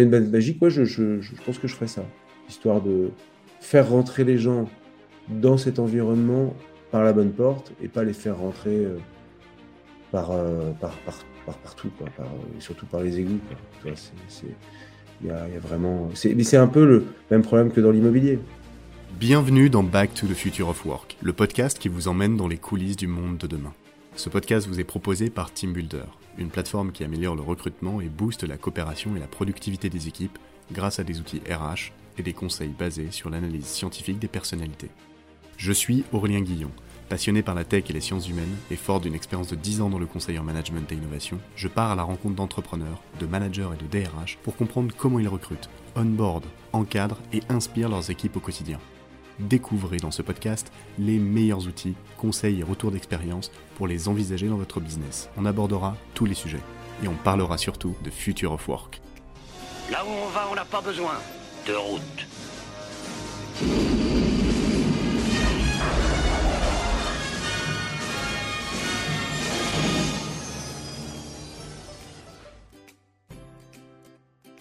une baguette magique, ouais, je, je, pense que je ferais ça. Histoire de faire rentrer les gens dans cet environnement par la bonne porte et pas les faire rentrer euh, par, euh, par, par, par, partout, par, et surtout par les égouts. Il y a, y a vraiment. Mais c'est un peu le même problème que dans l'immobilier. Bienvenue dans Back to the Future of Work, le podcast qui vous emmène dans les coulisses du monde de demain. Ce podcast vous est proposé par Team Builder, une plateforme qui améliore le recrutement et booste la coopération et la productivité des équipes grâce à des outils RH et des conseils basés sur l'analyse scientifique des personnalités. Je suis Aurélien Guillon. Passionné par la tech et les sciences humaines et fort d'une expérience de 10 ans dans le conseil en management et innovation, je pars à la rencontre d'entrepreneurs, de managers et de DRH pour comprendre comment ils recrutent, onboard, encadrent et inspirent leurs équipes au quotidien. Découvrez dans ce podcast les meilleurs outils, conseils et retours d'expérience pour les envisager dans votre business. On abordera tous les sujets et on parlera surtout de Future of Work. Là où on va, on n'a pas besoin de route.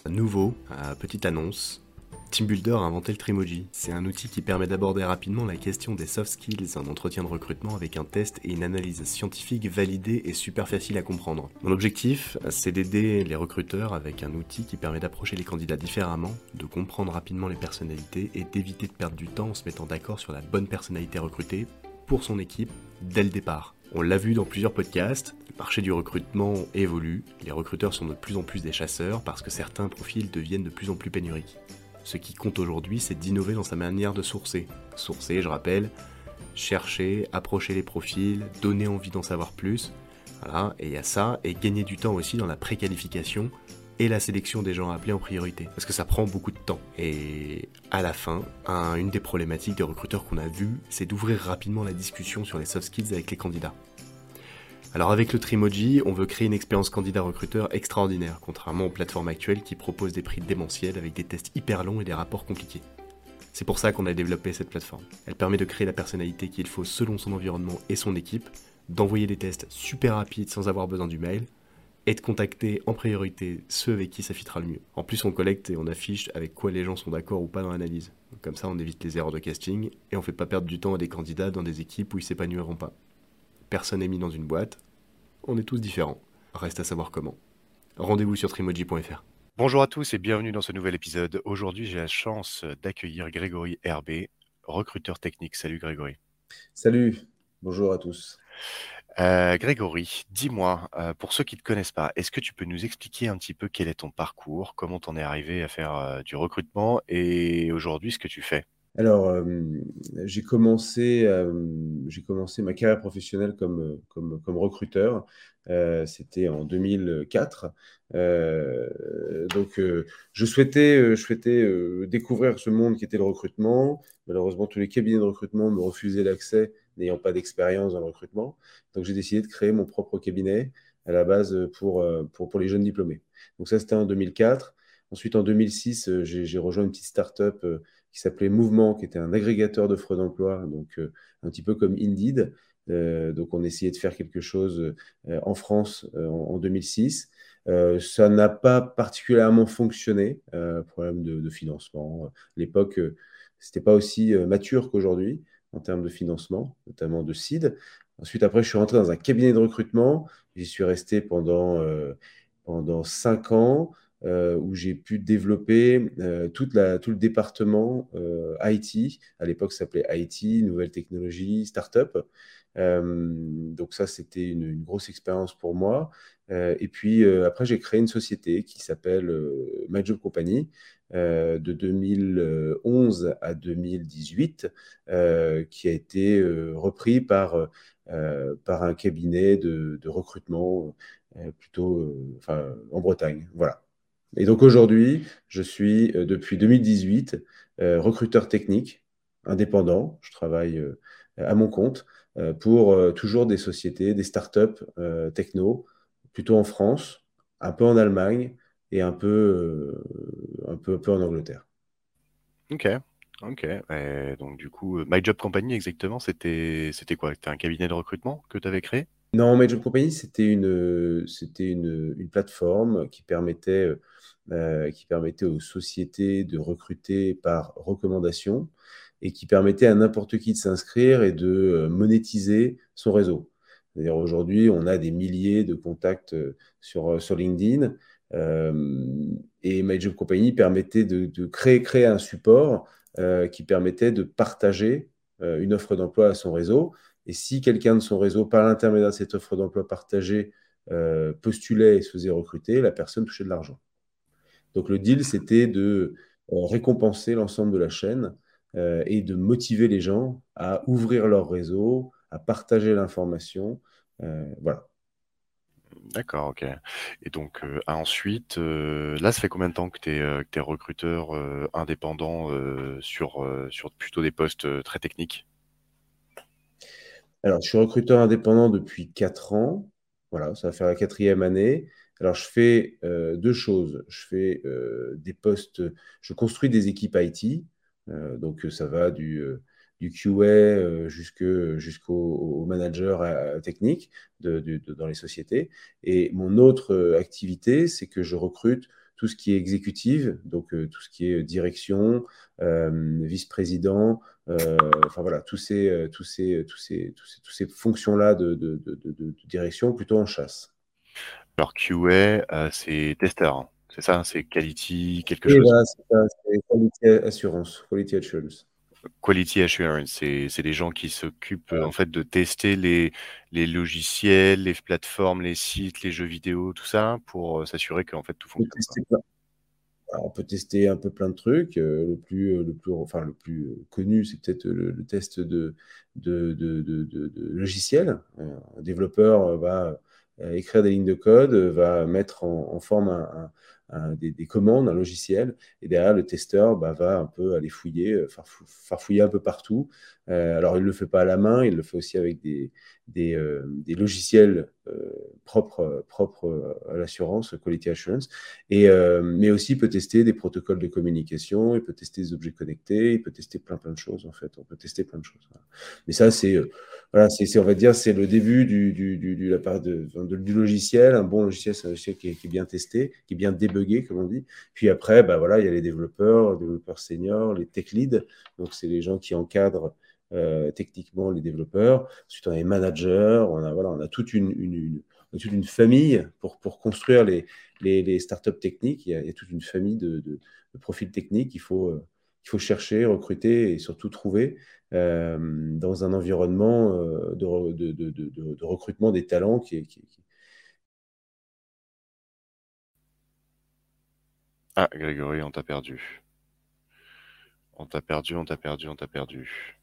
Nouveau, euh, petite annonce, TeamBuilder a inventé le Trimoji. C'est un outil qui permet d'aborder rapidement la question des soft skills en entretien de recrutement avec un test et une analyse scientifique validée et super facile à comprendre. Mon objectif, c'est d'aider les recruteurs avec un outil qui permet d'approcher les candidats différemment, de comprendre rapidement les personnalités et d'éviter de perdre du temps en se mettant d'accord sur la bonne personnalité recrutée pour son équipe dès le départ. On l'a vu dans plusieurs podcasts, le marché du recrutement évolue, les recruteurs sont de plus en plus des chasseurs parce que certains profils deviennent de plus en plus pénuriques. Ce qui compte aujourd'hui, c'est d'innover dans sa manière de sourcer. Sourcer, je rappelle, chercher, approcher les profils, donner envie d'en savoir plus. Voilà, et il y a ça, et gagner du temps aussi dans la préqualification et la sélection des gens à appeler en priorité. Parce que ça prend beaucoup de temps. Et à la fin, une des problématiques des recruteurs qu'on a vu, c'est d'ouvrir rapidement la discussion sur les soft skills avec les candidats. Alors avec le Trimoji, on veut créer une expérience candidat-recruteur extraordinaire, contrairement aux plateformes actuelles qui proposent des prix démentiels avec des tests hyper longs et des rapports compliqués. C'est pour ça qu'on a développé cette plateforme. Elle permet de créer la personnalité qu'il faut selon son environnement et son équipe, d'envoyer des tests super rapides sans avoir besoin du mail, et de contacter en priorité ceux avec qui ça fitera le mieux. En plus, on collecte et on affiche avec quoi les gens sont d'accord ou pas dans l'analyse. Comme ça, on évite les erreurs de casting et on fait pas perdre du temps à des candidats dans des équipes où ils s'épanouiront pas personne n'est mis dans une boîte, on est tous différents. Reste à savoir comment. Rendez-vous sur trimoji.fr. Bonjour à tous et bienvenue dans ce nouvel épisode. Aujourd'hui, j'ai la chance d'accueillir Grégory Herbé, recruteur technique. Salut Grégory. Salut, bonjour à tous. Euh, Grégory, dis-moi, euh, pour ceux qui ne te connaissent pas, est-ce que tu peux nous expliquer un petit peu quel est ton parcours, comment t'en es arrivé à faire euh, du recrutement et aujourd'hui ce que tu fais? Alors, euh, j'ai commencé, euh, j'ai commencé ma carrière professionnelle comme, comme recruteur. Euh, c'était en 2004. donc, je souhaitais, découvrir ce monde qui était le recrutement. Malheureusement, tous les cabinets de recrutement me refusaient l'accès, n'ayant pas d'expérience dans le recrutement. Donc, j'ai décidé de créer mon propre cabinet à la base pour les jeunes diplômés. Donc, ça, c'était en 2004. Ensuite, en 2006, j'ai rejoint une petite start-up qui s'appelait Mouvement, qui était un agrégateur de d'offres d'emploi, donc euh, un petit peu comme Indeed. Euh, donc on essayait de faire quelque chose euh, en France en, 2006. ça n'a pas particulièrement fonctionné, problème de, financement. L'époque, c'était pas aussi mature qu'aujourd'hui en termes de financement, notamment de seed. Ensuite, après, je suis rentré dans un cabinet de recrutement. J'y suis resté pendant, pendant cinq ans. Euh, où j'ai pu développer euh, tout le département euh, IT. À l'époque, ça s'appelait IT, nouvelles technologies, startup. donc ça, c'était une, grosse expérience pour moi. et puis après, j'ai créé une société qui s'appelle My Job Company de 2011 à 2018, qui a été repris par, un cabinet de, recrutement plutôt en Bretagne. Voilà. Et donc aujourd'hui, je suis euh, depuis 2018 euh, recruteur technique, indépendant. Je travaille euh, à mon compte pour toujours des sociétés, des startups techno, plutôt en France, un peu en Allemagne et un peu, un peu, en Angleterre. Ok, ok. Donc du coup, My Job Company exactement, c'était c'était quoi? C'était un cabinet de recrutement que tu avais créé? Non, Major Company, c'était une, c'était une, une, plateforme qui permettait, euh, qui permettait aux sociétés de recruter par recommandation et qui permettait à n'importe qui de s'inscrire et de euh, monétiser son réseau. C'est-à-dire aujourd'hui, on a des milliers de contacts euh, sur, sur LinkedIn et MyJob Company permettait de, de, créer, créer un support qui permettait de partager une offre d'emploi à son réseau et si quelqu'un de son réseau, par l'intermédiaire de cette offre d'emploi partagée, euh, postulait et se faisait recruter, la personne touchait de l'argent. Donc le deal, c'était de euh, récompenser l'ensemble de la chaîne euh, et de motiver les gens à ouvrir leur réseau, à partager l'information. voilà. D'accord, ok. Et donc ensuite, là, ça fait combien de temps que tu es, recruteur indépendant sur, sur plutôt des postes très techniques? Alors, je suis recruteur indépendant depuis 4 ans. Voilà, ça va faire la quatrième année. Alors, je fais euh, deux choses. Je fais euh, des postes, je construis des équipes IT. Euh, donc, ça va du, du QA jusqu'au manager technique dans les sociétés. Et mon autre activité, c'est que je recrute tout ce qui est exécutive, donc tout ce qui est direction, vice-président, euh, enfin voilà, tous ces, euh, tous ces, tous ces, tous ces, fonctions-là de, de, de, direction plutôt en chasse. Alors QA, euh, c'est testeur, hein. c'est ça, c'est quality quelque chose? Voilà, c'est quality assurance, quality assurance. Quality assurance, c'est des gens qui s'occupent en fait de tester les, les logiciels, les plateformes, les sites, les jeux vidéo, tout ça, pour s'assurer qu'en fait tout fonctionne on peut tester un peu plein de trucs. Euh, le, plus, euh, le, plus, enfin, le plus euh, connu, c'est peut-être le, test de, de, de, de logiciel. Un développeur va écrire des lignes de code, va mettre en, forme un, des, commandes, un logiciel, et derrière, le testeur bah, va un peu aller fouiller, farfouiller un peu partout. alors, il ne le fait pas à la main, il le fait aussi avec des, des, des logiciels propres, propres à l'assurance, Quality Assurance, et, mais aussi peut tester des protocoles de communication, il peut tester des objets connectés, il peut tester plein plein de choses en fait. On peut tester plein de choses. Mais ça, c'est voilà, c'est on va dire c'est le début du, la part de, du logiciel. Un bon logiciel, c'est un logiciel qui est, qui est, bien testé, qui est bien débugué, comme on dit. Puis après, bah voilà, il y a les développeurs, les développeurs seniors, les tech leads. Donc c'est les gens qui encadrent euh, techniquement les développeurs. Ensuite, on a les managers, on a, voilà, on a toute une, toute une famille pour, pour construire les, les, startups techniques. Il y, a, toute une famille de, de, profils techniques qu'il faut, euh, faut chercher, recruter et surtout trouver euh, dans un environnement de, de, recrutement des talents qui est. Ah, Grégory, on t'a perdu. On t'a perdu, on t'a perdu, on t'a perdu.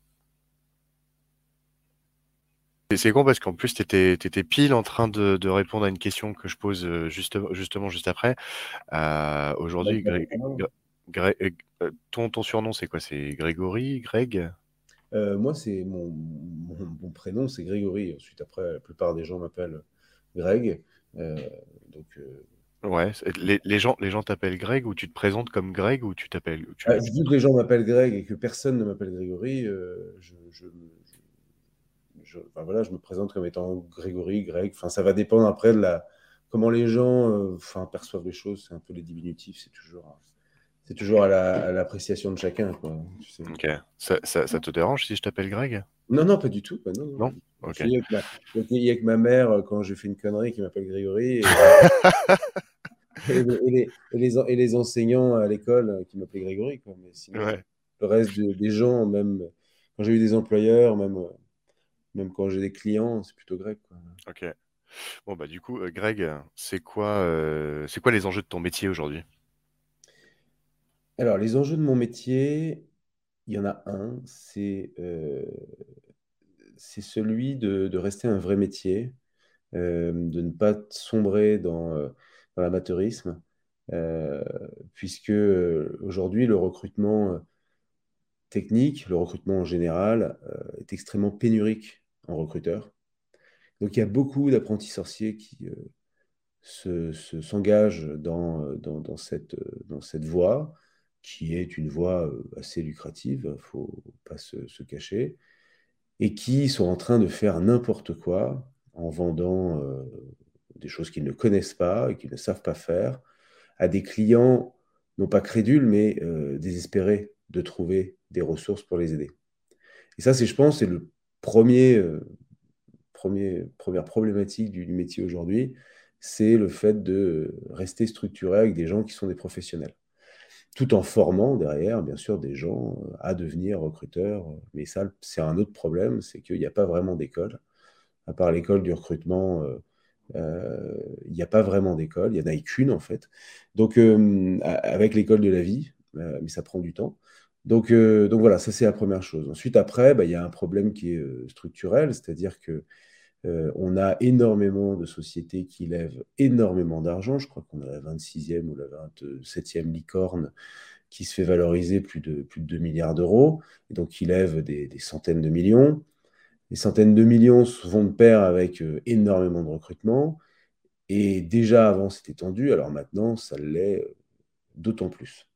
C'est con parce qu'en plus, tu étais, pile en train de, répondre à une question que je pose euh, juste, justement juste après. Euh, Aujourd'hui, euh, ton, ton surnom, c'est quoi? C'est Grégory Greg? Euh, Moi, c'est mon, mon, prénom, c'est Grégory. Ensuite, après, la plupart des gens m'appellent Greg. donc. Ouais, les, les, gens, les gens t'appellent Greg ou tu te présentes comme Greg ou tu t'appelles. Tu... Ah, vu que les gens m'appellent Greg et que personne ne m'appelle Grégory, je, je, je, voilà, je me présente comme étant Grégory, Greg. Enfin, ça va dépendre après de la, comment les gens euh, enfin, perçoivent les choses. C'est un peu les diminutifs. C'est toujours, c'est toujours à, l'appréciation de chacun. Quoi, Ok. Ça, ça, te dérange si je t'appelle Greg? Non, non, pas du tout. Non, non. Je suis avec ma, mère euh, quand j'ai fait une connerie qui m'appelle Grégory. Et, les, et, les, enseignants à l'école euh, qui m'appelaient Grégory. Quoi. Mais sinon, le reste des gens, même quand j'ai eu des employeurs, même même quand j'ai des clients, c'est plutôt Greg. Ok. Bon, bah, du coup, euh, Greg, c'est quoi, euh, c'est quoi les enjeux de ton métier aujourd'hui? Alors, les enjeux de mon métier, il y en a un, c'est euh, c'est celui de, de, rester un vrai métier, de ne pas sombrer dans, dans l'amateurisme, puisque aujourd'hui, le recrutement technique, le recrutement en général, est extrêmement pénurique en recruteur. Donc il y a beaucoup d'apprentis sorciers qui euh, s'engagent dans, euh, dans, dans, cette, euh, dans cette voie, qui est une voie assez lucrative, il faut pas se, se, cacher, et qui sont en train de faire n'importe quoi en vendant des choses qu'ils ne connaissent pas et qu'ils ne savent pas faire, à des clients non pas crédules, mais désespérés de trouver des ressources pour les aider. Et ça, c'est, je pense, c'est le premier, première problématique du métier aujourd'hui, c'est le fait de rester structuré avec des gens qui sont des professionnels tout en formant derrière, bien sûr, des gens euh, à devenir recruteurs. Mais ça, c'est un autre problème, c'est qu'il n'y a pas vraiment d'école. À part l'école du recrutement, euh, euh, il n'y a pas vraiment d'école. Il n'y en a qu'une, en fait. Donc, avec l'école de la vie, mais ça prend du temps. Donc, donc voilà, ça, c'est la première chose. Ensuite, après, bah, il y a un problème qui est structurel, c'est-à-dire que euh, on a énormément de sociétés qui lèvent énormément d'argent. Je crois qu'on a la 26e ou la 27e licorne qui se fait valoriser plus de, plus de 2 milliards d'euros, donc qui lève des, centaines de millions. Les centaines de millions vont de pair avec euh, énormément de recrutement, et déjà avant c'était tendu, alors maintenant ça l'est euh, d'autant plus.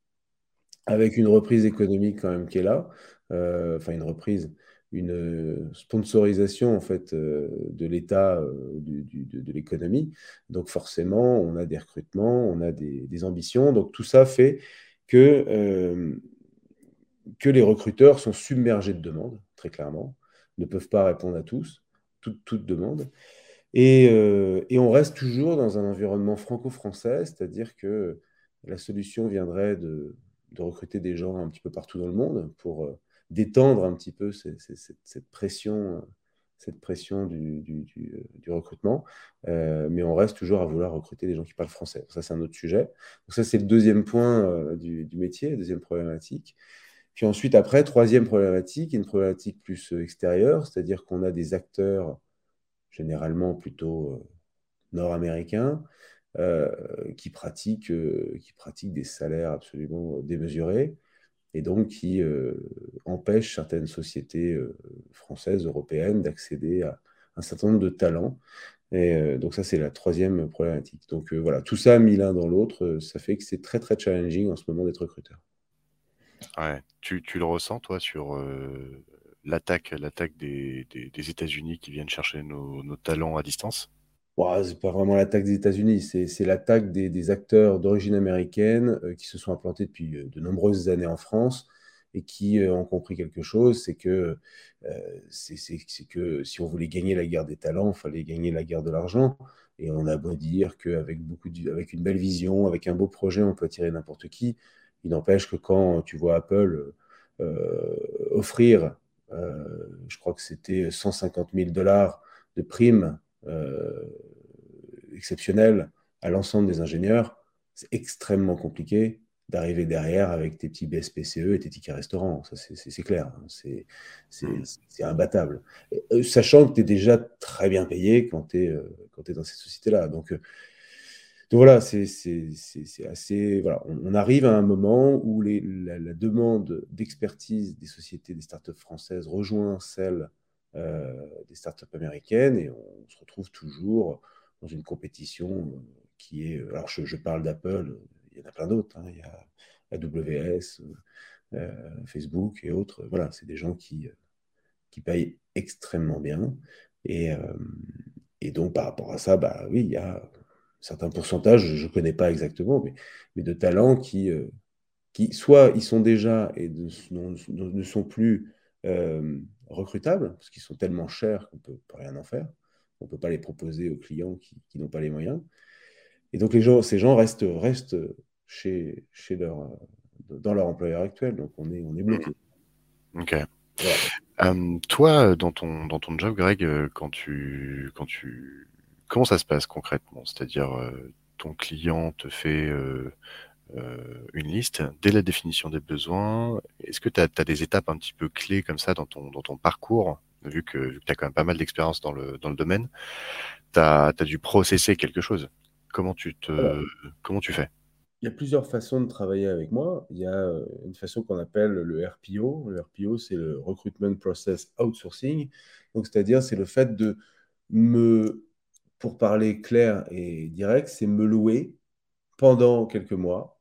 Avec une reprise économique quand même qui est là, enfin une reprise, une euh, sponsorisation en fait euh, de l'état euh, de, l'économie. Donc forcément, on a des recrutements, on a des, ambitions. Donc tout ça fait que, que les recruteurs sont submergés de demandes, très clairement, ne peuvent pas répondre à tous, toutes toute et, on reste toujours dans un environnement franco-français, c'est-à-dire que la solution viendrait de, de, recruter des gens un petit peu partout dans le monde pour détendre un petit peu cette, pression, cette pression du, recrutement. Euh, mais on reste toujours à vouloir recruter des gens qui parlent français. Ça, c'est un autre sujet. Donc ça, c'est le deuxième point euh, du, métier, deuxième problématique. Puis ensuite, après, troisième problématique, une problématique plus euh, extérieure, c'est-à-dire qu'on a des acteurs généralement plutôt nord-américains qui, pratiquent, qui pratiquent des salaires absolument démesurés et donc qui euh, empêche certaines sociétés euh, françaises, européennes d'accéder à un certain nombre de talents. Et euh, donc ça, c'est la troisième problématique. Donc voilà, tout ça mis l'un dans l'autre, ça fait que c'est très très challenging en ce moment d'être recruteur. Ouais. Tu, tu, le ressens, toi, sur l'attaque l'attaque des, des, États-Unis qui viennent chercher nos, nos talents à distance? Ce n'est pas vraiment l'attaque des États-Unis, c'est l'attaque des, acteurs d'origine américaine euh, qui se sont implantés depuis euh, de nombreuses années en France et qui euh, ont compris quelque chose, c'est que, c'est si on voulait gagner la guerre des talents, il fallait gagner la guerre de l'argent. Et on a beau dire qu'avec avec une belle vision, avec un beau projet, on peut attirer n'importe qui. Il n'empêche que quand tu vois Apple offrir, je crois que c'était 150 000 dollars de primes exceptionnel à l'ensemble des ingénieurs, c'est extrêmement compliqué d'arriver derrière avec tes petits BSPCE et tes tickets restaurants. Ça, c'est clair. Hein. Hmm. C'est imbattable. Euh, sachant que tu es déjà très bien payé quand tu es, euh, es, dans cette société-là. Donc, donc, voilà, c'est assez. Voilà. On, arrive à un moment où les, la, la, demande d'expertise des sociétés, des startups françaises rejoint celle euh, des startups américaines et on se retrouve toujours dans une compétition euh, qui est. Alors, je, parle d'Apple, il y en a plein d'autres. Hein. il y a AWS, euh, Facebook et autres. Voilà, c'est des gens qui, qui payent extrêmement bien. Et, et, donc, par rapport à ça, bah oui, il y a certains pourcentages, je ne connais pas exactement, mais, de talents qui, qui, soit ils sont déjà et ne sont plus recrutables, parce qu'ils sont tellement chers qu'on ne peut rien en faire. On ne peut pas les proposer aux clients qui, n'ont pas les moyens. Et donc, les gens, ces gens restent, restent chez, chez leur, dans leur employeur actuel. Donc, on est, on est bloqué. Ok. toi, dans ton, dans ton job, Greg, euh, quand tu, quand tu... comment ça se passe concrètement? C'est-à-dire, euh, ton client te fait euh, euh, une liste dès la définition des besoins. Est-ce que tu as, des étapes un petit peu clés comme ça dans ton, dans ton parcours, vu que, tu as quand même pas mal d'expérience dans le, dans le domaine? Tu as, dû processer quelque chose. Comment tu, te, comment tu fais? Il y a plusieurs façons de travailler avec moi. Il y a euh, une façon qu'on appelle le RPO. Le RPO, c'est le Recruitment Process Outsourcing. Donc, c'est-à-dire, c'est le fait de me, pour parler clair et direct, c'est me louer pendant quelques mois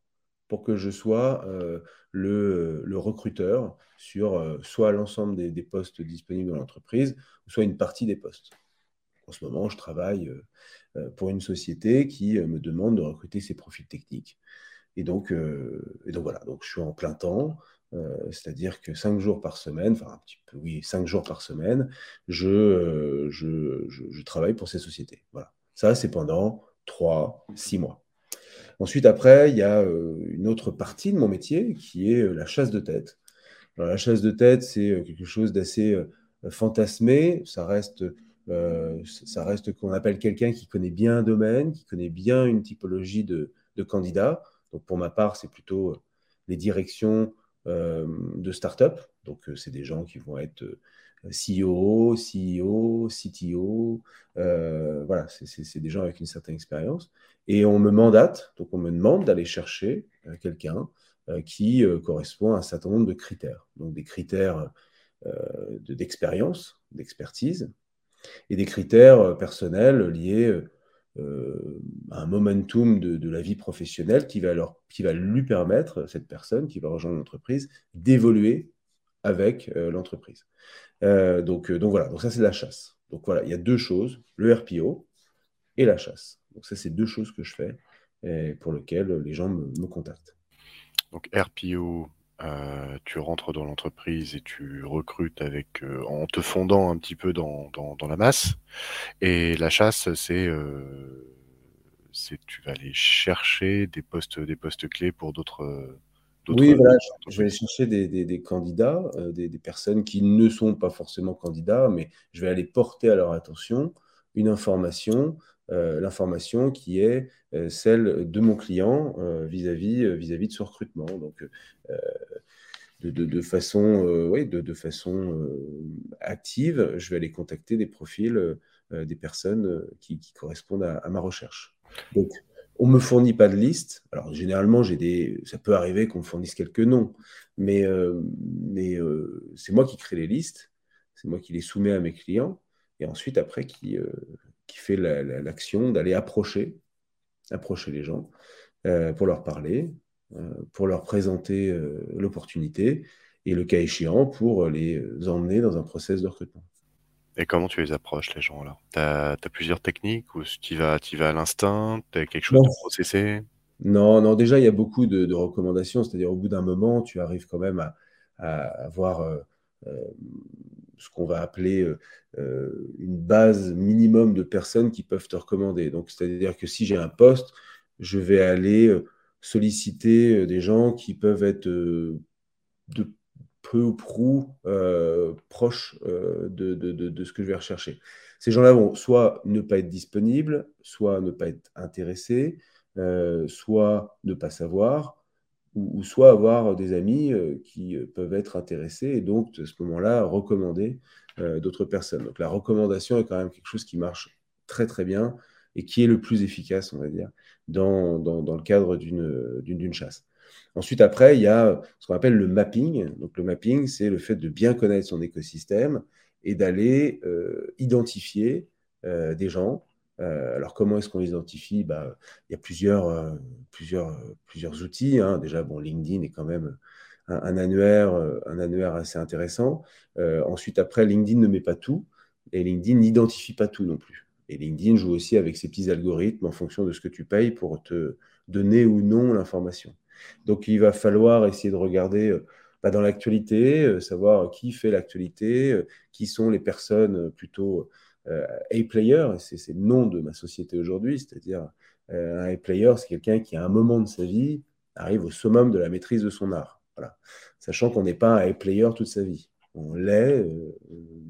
pour que je sois euh, le, recruteur sur euh, soit l'ensemble des, postes disponibles dans l'entreprise, soit une partie des postes. en ce moment, je travaille pour une société qui me demande de recruter ses profils techniques. Et donc, voilà, je suis en plein temps. c'est-à-dire que cinq jours par semaine, enfin un petit peu, oui, cinq jours par semaine, je, je, je travaille pour ces sociétés. Voilà. Ça, c'est pendant trois, six mois. Ensuite, après, il y a une autre partie de mon métier qui est la chasse de tête. la chasse de tête, c'est quelque chose d'assez fantasmé. Ça reste, ça reste qu'on appelle quelqu'un qui connaît bien un domaine, qui connaît bien une typologie de, de candidats. Donc, pour ma part, c'est plutôt les directions de start-up. Donc, c'est des gens qui vont être CEO, CEO, CTO. voilà, c'est des gens avec une certaine expérience. Et on me mandate, donc on me demande d'aller chercher quelqu'un qui correspond à un certain nombre de critères. Donc des critères d'expérience, d'expertise, et des critères personnels liés à un momentum de, la vie professionnelle qui va, qui va lui permettre, cette personne qui va rejoindre l'entreprise, d'évoluer avec l'entreprise. Euh, donc, euh, donc voilà, donc ça c'est la chasse. Donc voilà, il y a deux choses, le RPO et la chasse. Donc ça c'est deux choses que je fais et pour lesquelles les gens me, contactent. Donc RPO, euh, tu rentres dans l'entreprise et tu recrutes avec en te fondant un petit peu dans, la masse. Et la chasse, c'est tu vas aller chercher des postes clés pour d'autres oui, voilà, je vais aller chercher des, candidats, euh, des, personnes qui ne sont pas forcément candidats, mais je vais aller porter à leur attention une information, euh, l'information qui est euh, celle de mon client vis-à-vis vis-à-vis de ce recrutement. Donc, de, façon, oui, de, façon active, je vais aller contacter des profils des personnes qui, correspondent à, à, ma recherche. Donc, on ne me fournit pas de liste. Alors, généralement, j'ai des... ça peut arriver qu'on me fournisse quelques noms, mais, euh, euh, c'est moi qui crée les listes, c'est moi qui les soumets à mes clients, et ensuite, après, qui, euh, qui fait l'action d'aller approcher, approcher les gens pour leur parler, pour leur présenter l'opportunité, et le cas échéant, pour les emmener dans un process de recrutement. Et comment tu les approches, les gens là Tu as, plusieurs techniques ou tu vas, vas à l'instinct? Tu as quelque chose de processé Non, non, déjà, il y a beaucoup de, recommandations. C'est-à-dire, au bout d'un moment, tu arrives quand même à, avoir euh, euh, ce qu'on va appeler euh, une base minimum de personnes qui peuvent te recommander. Donc, c'est-à-dire que si j'ai un poste, je vais aller solliciter des gens qui peuvent être de peu ou prou euh, proche euh, de, de, ce que je vais rechercher. Ces gens-là vont soit ne pas être disponibles, soit ne pas être intéressés, euh, soit ne pas savoir, ou, soit avoir des amis qui peuvent être intéressés et donc, à ce moment-là, recommander d'autres personnes. Donc la recommandation est quand même quelque chose qui marche très très bien et qui est le plus efficace, on va dire, dans, dans, dans le cadre d'une chasse. Ensuite, après, il y a ce qu'on appelle le mapping. Donc, le mapping, c'est le fait de bien connaître son écosystème et d'aller euh, identifier euh, des gens. Euh, alors, comment est-ce qu'on les identifie bah, Il y a plusieurs, plusieurs, plusieurs outils. Hein. Déjà, bon, LinkedIn est quand même un, annuaire, un annuaire assez intéressant. ensuite, après, LinkedIn ne met pas tout et LinkedIn n'identifie pas tout non plus. Et LinkedIn joue aussi avec ses petits algorithmes en fonction de ce que tu payes pour te donner ou non l'information. Donc il va falloir essayer de regarder euh, bah, dans l'actualité, euh, savoir qui fait l'actualité, euh, qui sont les personnes plutôt A-player, c'est le nom de ma société aujourd'hui, c'est-à-dire un A-player, c'est quelqu'un qui à un moment de sa vie arrive au summum de la maîtrise de son art. Voilà. Sachant qu'on n'est pas un A-player toute sa vie. On l'est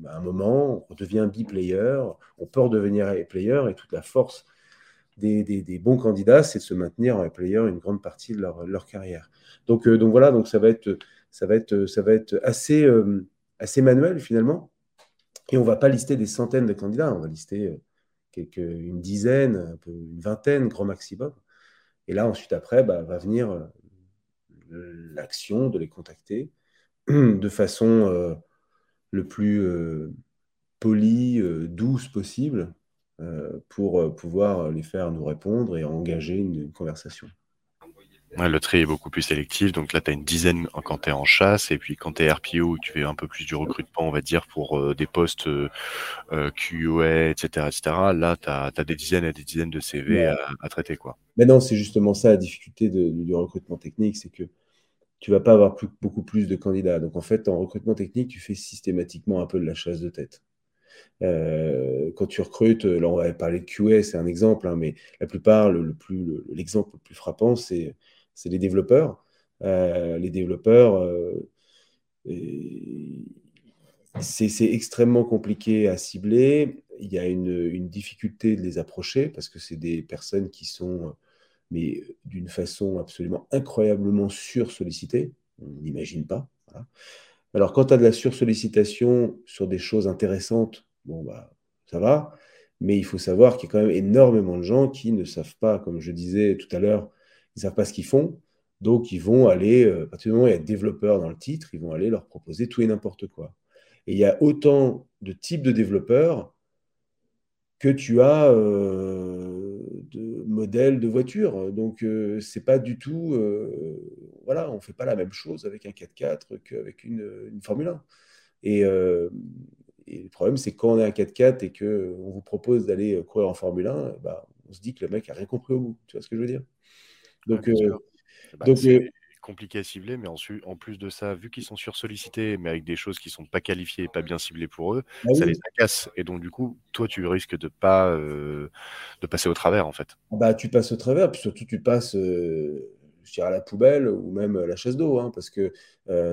à un moment, on devient B-player, on peut redevenir A-player et toute la force des, bons candidats, c'est de se maintenir en player une grande partie de leur, carrière. Donc, euh, donc voilà, donc ça va être, euh, assez manuel finalement. Et on ne va pas lister des centaines de candidats, on va lister euh, une dizaine, un peu, une vingtaine, grand maximum. Et là, ensuite, après, bah, va venir l'action de les contacter de façon le plus polie, douce possible, euh, pour euh, pouvoir les faire nous répondre et engager une, conversation. le tri est beaucoup plus sélectif. Donc là, tu as une dizaine quand tu es en chasse. Et puis quand tu es RPO, tu fais un peu plus du recrutement, on va dire, pour euh, des postes euh, euh QA, etc., etc. Là, tu as, des dizaines et des dizaines de CV à, traiter. Quoi. Mais non, c'est justement ça la difficulté du recrutement technique. C'est que tu vas pas avoir beaucoup plus de candidats. Donc en fait, en recrutement technique, tu fais systématiquement un peu de la chasse de tête. Euh, quand tu recrutes, là on va parler de QA, c'est un exemple, hein, mais la plupart, le, l'exemple le, plus frappant, c'est, les développeurs. Euh, les développeurs, euh, c'est, extrêmement compliqué à cibler. Il y a une, difficulté de les approcher parce que c'est des personnes qui sont, mais d'une façon absolument incroyablement sursollicitées. On n'imagine pas. Alors, quand tu as de la sursollicitation sur des choses intéressantes, bon, bah, ça va. Mais il faut savoir qu'il y a quand même énormément de gens qui ne savent pas, comme je disais tout à l'heure, ils ne savent pas ce qu'ils font. Donc, ils vont aller, euh, à partir du moment où il y a développeurs dans le titre, ils vont aller leur proposer tout et n'importe quoi. Et il y a autant de types de développeurs que tu as euh, de modèles de voitures. Donc, euh, c'est pas du tout. voilà, on ne fait pas la même chose avec un 4x4 qu'avec une, une Formule 1. Et, et le problème, c'est quand on est un 4x4 et qu'on vous propose d'aller euh, courir en Formule 1, bah, on se dit que le mec a rien compris au bout. Tu vois ce que je veux dire? Donc, euh, bah, donc c'est euh, compliqué à cibler, mais ensuite, en plus de ça, vu qu'ils sont sursollicités, mais avec des choses qui sont pas qualifiées, pas bien ciblées pour eux, bah ça les agace. Et donc, du coup, toi, tu risques de pas de passer au travers, en fait. Bah, tu passes au travers, puis surtout, tu passes. je dirais à la poubelle ou même à la chasse d'eau, hein, parce que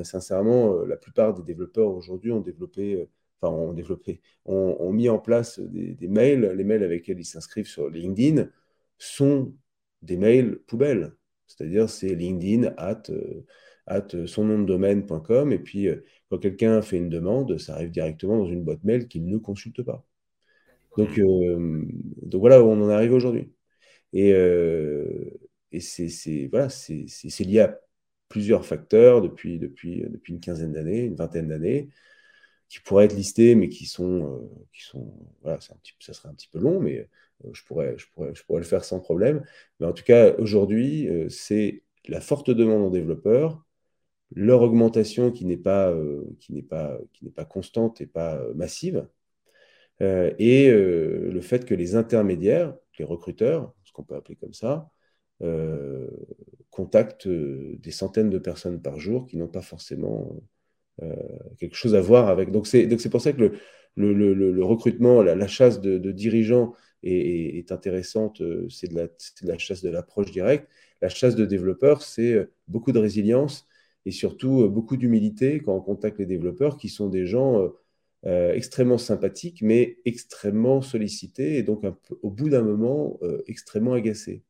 sincèrement, la plupart des développeurs aujourd'hui ont développé enfin, ont développé, ont, mis en place des, mails. Les mails avec lesquels ils s'inscrivent sur LinkedIn sont des mails poubelles. C'est-à-dire, c'est LinkedIn at, euh, at son nom de domaine.com. Et puis, euh, quand quelqu'un fait une demande, ça arrive directement dans une boîte mail qu'il ne consulte pas. Donc, euh, donc voilà où on en arrive aujourd'hui. Et, et c'est voilà, lié à plusieurs facteurs depuis, depuis, depuis une quinzaine d'années, une vingtaine d'années qui pourraient être listés, mais qui sont, euh, qui sont voilà, un petit, ça serait un petit peu long, mais euh, je, pourrais, je, pourrais, je pourrais le faire sans problème. Mais en tout cas, aujourd'hui, euh, c'est la forte demande en développeurs, leur augmentation qui n'est pas, pas, qui n'est pas constante et pas massive, et le fait que les intermédiaires, les recruteurs, ce qu'on peut appeler comme ça, contactent des centaines de personnes par jour qui n'ont pas forcément euh, quelque chose à voir avec. Donc c'est pour ça que le, le, recrutement, la, chasse de, dirigeants est, intéressante. Euh, c'est de, la chasse de l'approche directe. La chasse de développeurs, c'est euh, beaucoup de résilience et surtout beaucoup d'humilité quand on contacte les développeurs qui sont des gens extrêmement sympathiques mais extrêmement sollicités et donc au bout d'un moment extrêmement agacés.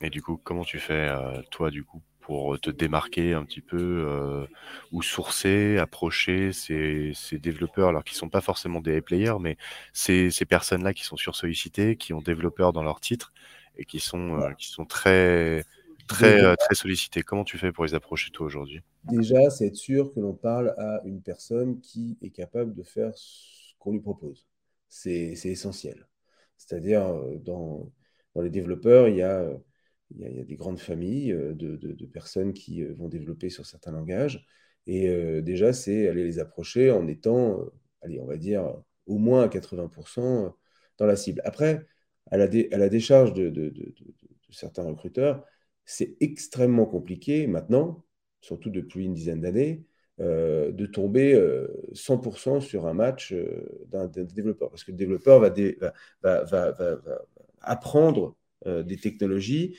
Et du coup, comment tu fais, toi, du coup, pour te démarquer un petit peu euh, ou sourcer, approcher ces, développeurs, alors qu'ils ne sont pas forcément des players, mais ces, ces personnes-là qui sont sursollicitées, qui ont développeurs dans leur titre et qui sont, euh, qui sont très, très, euh, très sollicités. Comment tu fais pour les approcher toi aujourd'hui? Déjà, c'est être sûr que l'on parle à une personne qui est capable de faire ce qu'on lui propose. C'est essentiel. C'est-à-dire, dans, dans les développeurs, il y a il y, a, des grandes familles euh, de, personnes qui euh, vont développer sur certains langages. Et euh, déjà, c'est aller les approcher en étant, allez, on va dire, au moins à 80% dans la cible. Après, à la, décharge de, certains recruteurs, c'est extrêmement compliqué maintenant, surtout depuis une dizaine d'années, de tomber 100% sur un match d'un développeur. Parce que le développeur va apprendre des technologies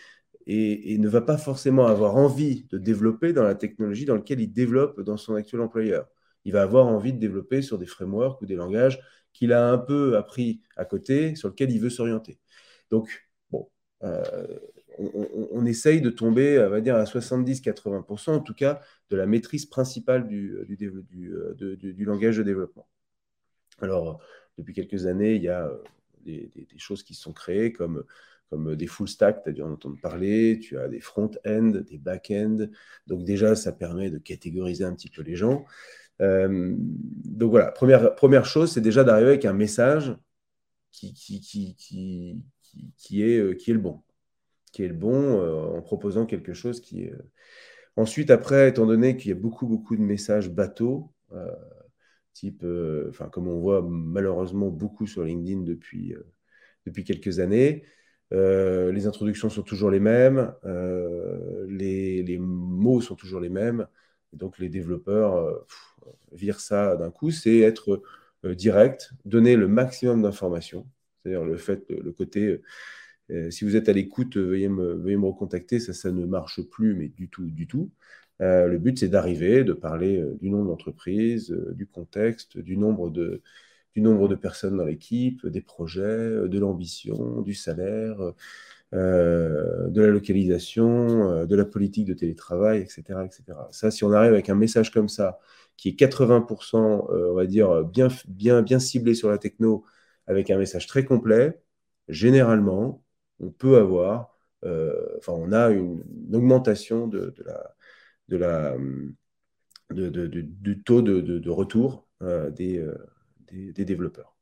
et, ne va pas forcément avoir envie de développer dans la technologie dans laquelle il développe dans son actuel employeur. Il va avoir envie de développer sur des frameworks ou des langages qu'il a un peu appris à côté, sur lesquels il veut s'orienter. Donc, bon, euh, on, essaye de tomber, on va dire, à 70-80%, en tout cas, de la maîtrise principale du, du, langage de développement. Alors, depuis quelques années, il y a euh, des, choses qui sont créées comme comme des full stack, tu as dû en entendre parler, tu as des front-end, des back-end. Donc déjà, ça permet de catégoriser un petit peu les gens. Euh, donc voilà, première, première chose, c'est déjà d'arriver avec un message qui, qui, qui, qui, qui, est, euh, qui est le bon. qui est le bon en proposant quelque chose qui est. Ensuite, après, étant donné qu'il y a beaucoup, beaucoup de messages bateaux, type, enfin, comme on voit malheureusement beaucoup sur LinkedIn depuis, depuis quelques années, les introductions sont toujours les mêmes, les, les, mots sont toujours les mêmes. donc les développeurs virent ça d'un coup, c'est être direct, donner le maximum d'informations. C'est-à-dire le fait, le côté, si vous êtes à l'écoute, veuillez me, veuillez me recontacter, ça, ça ne marche plus, mais du tout, du tout. le but, c'est d'arriver, de parler du nom de l'entreprise, du contexte, du nombre de, du nombre de personnes dans l'équipe, des projets, de l'ambition, du salaire, de la localisation, de la politique de télétravail, etc., etc. Ça, si on arrive avec un message comme ça, qui est 80%, on va dire, bien, bien, bien ciblé sur la techno, avec un message très complet, généralement, on peut avoir, on a une, augmentation du taux de, retour des, des, développeurs.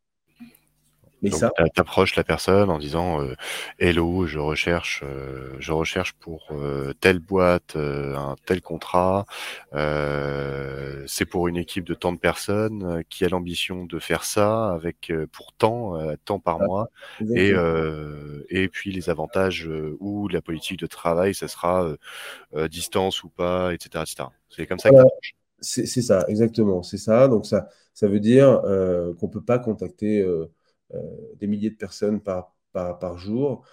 Mais Donc, ça, t'approches la personne en disant euh, Hello, je recherche, euh, je recherche pour euh, telle boîte un tel contrat. c'est pour une équipe de tant de personnes qui a l'ambition de faire ça avec pour tant, tant par mois. Et et puis les avantages ou la politique de travail, ça sera distance ou pas, etc., etc. C'est comme ça. Que c'est ça, exactement. C'est ça. Donc ça, veut dire euh, qu'on ne peut pas contacter euh, euh, des milliers de personnes par, par, jour,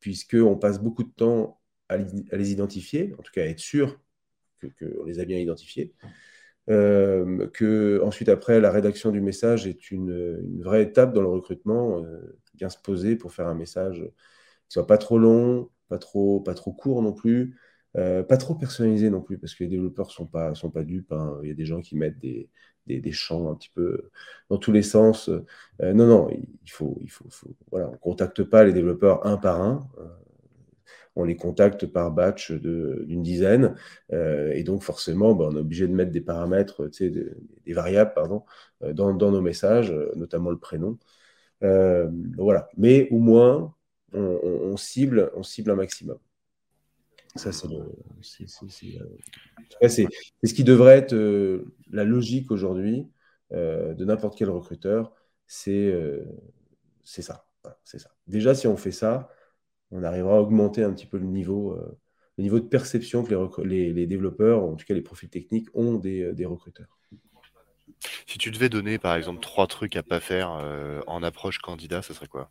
puisqu'on passe beaucoup de temps à, les identifier, en tout cas à être sûr qu'on les a bien identifiés. que ensuite après la rédaction du message est une, vraie étape dans le recrutement, bien se poser pour faire un message qui soit pas trop long, pas trop pas trop court non plus, pas trop personnalisé non plus parce que les développeurs sont pas sont pas dupes. Hein. Il y a des gens qui mettent des, des, champs un petit peu dans tous les sens. Euh, non, non, il faut, il faut, voilà, on ne contacte pas les développeurs un par un. Euh, on les contacte par batch d'une dizaine. Euh, et donc, forcément, ben, on est obligé de mettre des paramètres, des variables, pardon, dans, nos messages, notamment le prénom. voilà. Mais au moins, on, cible, on cible un maximum. Ça, c'est ce qui devrait être euh, la logique aujourd'hui euh, de n'importe quel recruteur. C'est euh, ça. ça. Déjà, si on fait ça, on arrivera à augmenter un petit peu le niveau, le niveau de perception que les, les, développeurs, en tout cas les profils techniques, ont des, des, recruteurs. Si tu devais donner, par exemple, trois trucs à pas faire en approche candidat, ce serait quoi?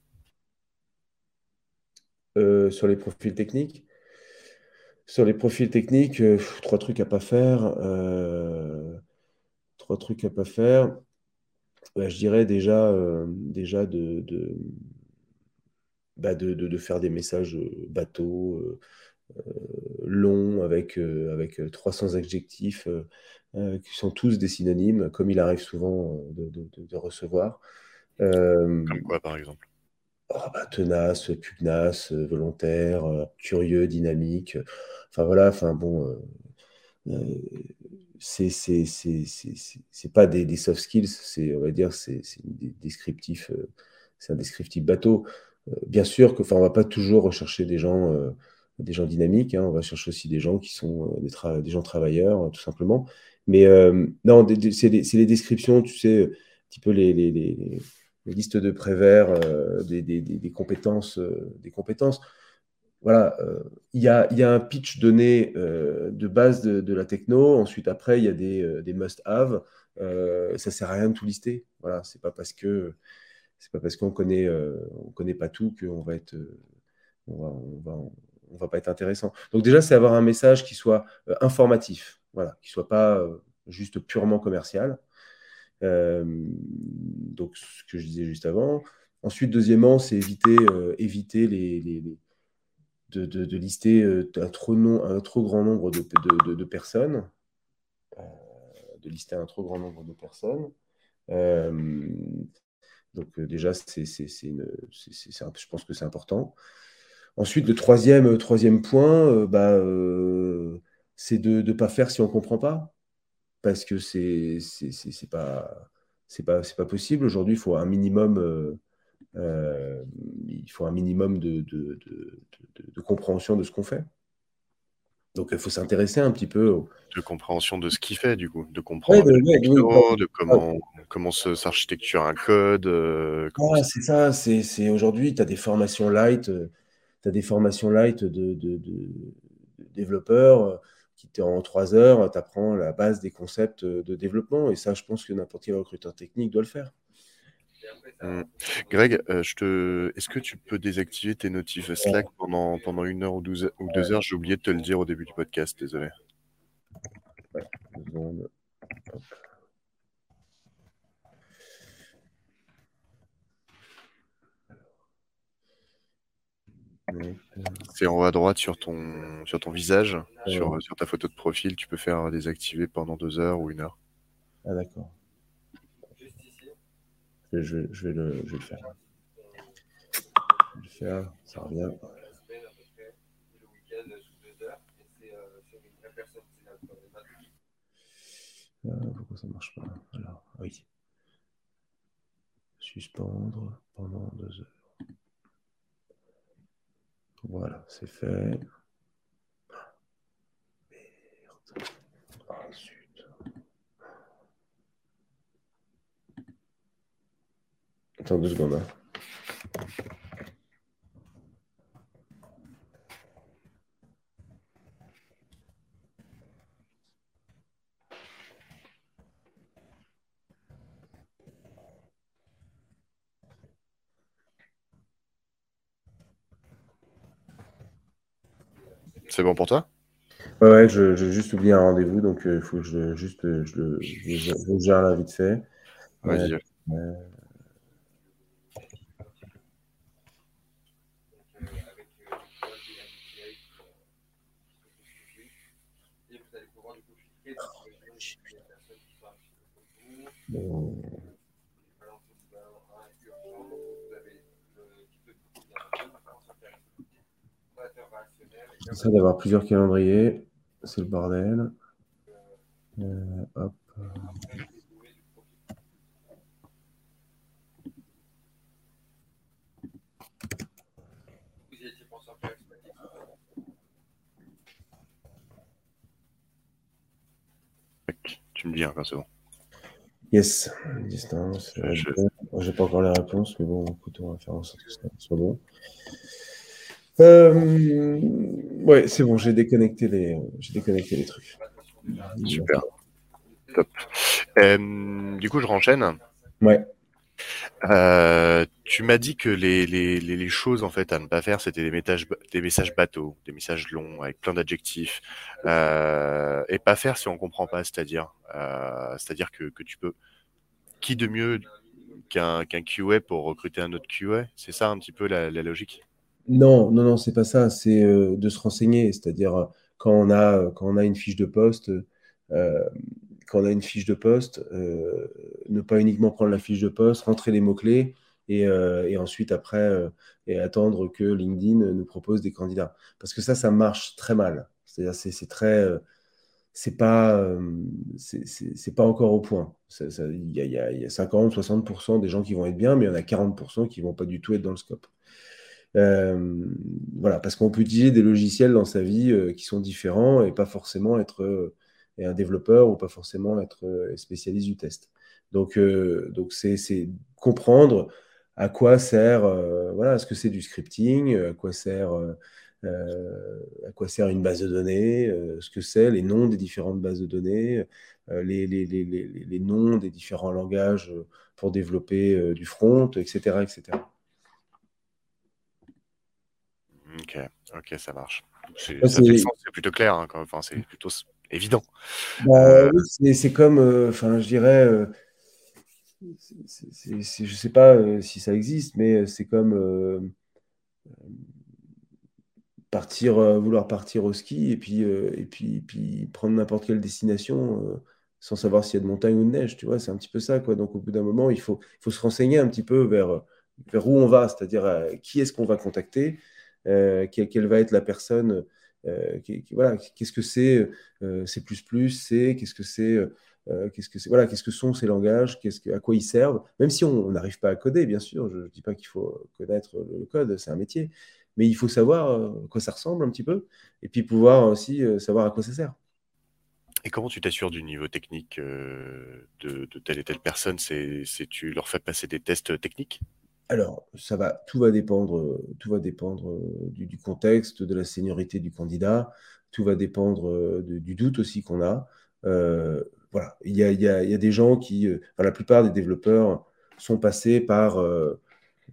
Sur les profils techniques? Sur les profils techniques, euh, trois trucs à pas faire. Euh, trois trucs à pas faire. Bah, je dirais déjà, euh, déjà de, bah, de, de, faire des messages bateaux, longs, avec, avec 300 adjectifs, qui sont tous des synonymes, comme il arrive souvent de, recevoir. Comme quoi, par exemple oh, bah, Tenace, pugnace, volontaire, curieux, dynamique. Enfin voilà, enfin bon, euh, euh, c'est c'est pas des, soft skills, c'est on va dire c'est euh, c'est un descriptif bateau. bien sûr que, enfin, on va pas toujours rechercher des gens, des gens dynamiques. Hein, on va chercher aussi des gens qui sont des, gens travailleurs, tout simplement. Mais non, c'est les descriptions, tu sais, un petit peu les, les, listes de prévers des, des, compétences, des compétences voilà, euh, il y, a, un pitch donné euh, de base de, la techno. Ensuite, après, il y a des, euh, must-have. ça sert à rien de tout lister. Voilà, c'est pas parce que c'est pas parce qu'on connaît on connaît pas tout qu'on va être on va, on va, pas être intéressant. Donc déjà, c'est avoir un message qui soit informatif, voilà, qui soit pas juste purement commercial. Donc ce que je disais juste avant. Ensuite, deuxièmement, c'est éviter, éviter de, lister euh, un trop, grand nombre de, personnes. Euh, de lister un trop grand nombre de personnes. Euh, donc déjà, je pense que c'est important. Ensuite, le troisième, troisième point, bah, c'est de ne pas faire si on ne comprend pas. Parce que c'est, c'est, pas, c'est pas, pas possible. Aujourd'hui, il faut un minimum il faut un minimum de, de compréhension de ce qu'on fait. Donc, il faut s'intéresser un petit peu. De compréhension de ce qu'il fait, du coup. De comprendre de, comment, comment s'architecture un code. Euh, c'est ça. C'est, Aujourd'hui, tu as des formations light. Euh, tu as des formations light de, de, développeurs euh, qui, en trois heures, tu apprends la base des concepts de développement. Et ça, je pense que n'importe quel recruteur technique doit le faire. Mmh. Greg, euh, je te... est-ce que tu peux désactiver tes notifs Slack pendant, pendant une heure ou, douze... ou deux heures? J'ai oublié de te le dire au début du podcast, désolé. Ouais, C'est en haut à droite sur ton, sur ton visage, sur, sur ta photo de profil, tu peux faire désactiver pendant deux heures ou une heure. Ah d'accord. Je, vais, le, je vais le faire. Je vais le faire, ça revient. Euh, pourquoi ça ne marche pas? Alors, oui. Suspendre pendant deux heures. Voilà, c'est fait. Merde. Ah, Attends deux secondes. Hein. C'est bon pour toi? Ouais, ouais j'ai juste oublié un rendez-vous, donc il euh, faut que je, juste, euh, je, le, je, gère là vite fait. Vas-y. C'est ça d'avoir plusieurs calendriers, c'est le bordel. Euh, hop. Tu me dis hein, c'est bon. Yes, distance. Je... J'ai pas encore les réponses, mais bon, écoute, on va faire en sorte que ça soit bon. Euh, ouais, c'est bon, j'ai déconnecté les, j'ai déconnecté les trucs. Super. Top. Euh, du coup, je renchaîne. Ouais. Euh, tu m'as dit que les, les, les, choses en fait à ne pas faire, c'était des messages, des messages bateaux, des messages longs avec plein d'adjectifs, euh, et pas faire si on comprend pas, c'est-à-dire, euh, c'est-à-dire que, que tu peux, qui de mieux qu'un qu'un QA pour recruter un autre QA, c'est ça un petit peu la, la logique? Non, non, non, c'est pas ça, c'est euh, de se renseigner, c'est-à-dire quand on a quand on a une fiche de poste. Euh, quand on a une fiche de poste, euh, ne pas uniquement prendre la fiche de poste, rentrer les mots-clés et, euh, ensuite après euh, et attendre que LinkedIn nous propose des candidats. Parce que ça, ça marche très mal. C'est-à-dire, c'est très. c'est pas, encore au point. Il y, a, y a 50-60% des gens qui vont être bien, mais il y en a 40% qui vont pas du tout être dans le scope. Voilà, parce qu'on peut utiliser des logiciels dans sa vie qui sont différents et pas forcément être et un développeur ou pas forcément être euh, spécialiste du test. Donc, euh, donc c'est, comprendre à quoi sert, euh, voilà, ce que c'est du scripting, à quoi sert, à quoi sert une base de données, ce que c'est les noms des différentes bases de données, les, les, les, les, noms des différents langages pour développer du front, etc., etc. Ok, ok, ça marche. C'est, plutôt clair. Hein, enfin, c'est plutôt évident. Bah, euh, c'est comme, euh, enfin, je dirais, euh, je ne sais pas si ça existe, mais c'est comme partir, vouloir partir au ski et puis, et puis, puis prendre n'importe quelle destination sans savoir s'il y a de montagne ou de neige, tu vois, c'est un petit peu ça, quoi. Donc, au bout d'un moment, il faut, faut se renseigner un petit peu vers, vers où on va, c'est-à-dire qui est-ce qu'on va contacter, quelle, va être la personne euh, voilà, qu'est-ce que c'est euh, C++, C, qu'est-ce que c'est qu'est-ce que c'est, voilà, qu'est-ce que sont ces langages, qu'est-ce que, à quoi ils servent, même si on n'arrive pas à coder, bien sûr. Je ne dis pas qu'il faut connaître le code, c'est un métier, mais il faut savoir à quoi ça ressemble un petit peu, et puis pouvoir aussi savoir à quoi ça sert. Et comment tu t'assures du niveau technique de, telle et telle personne? C'est tu leur fais passer des tests techniques? Alors, ça va, tout va dépendre, tout va dépendre du, contexte, de la seniorité du candidat, tout va dépendre du doute aussi qu'on a. voilà, il y a, des gens qui, la plupart des développeurs sont passés par,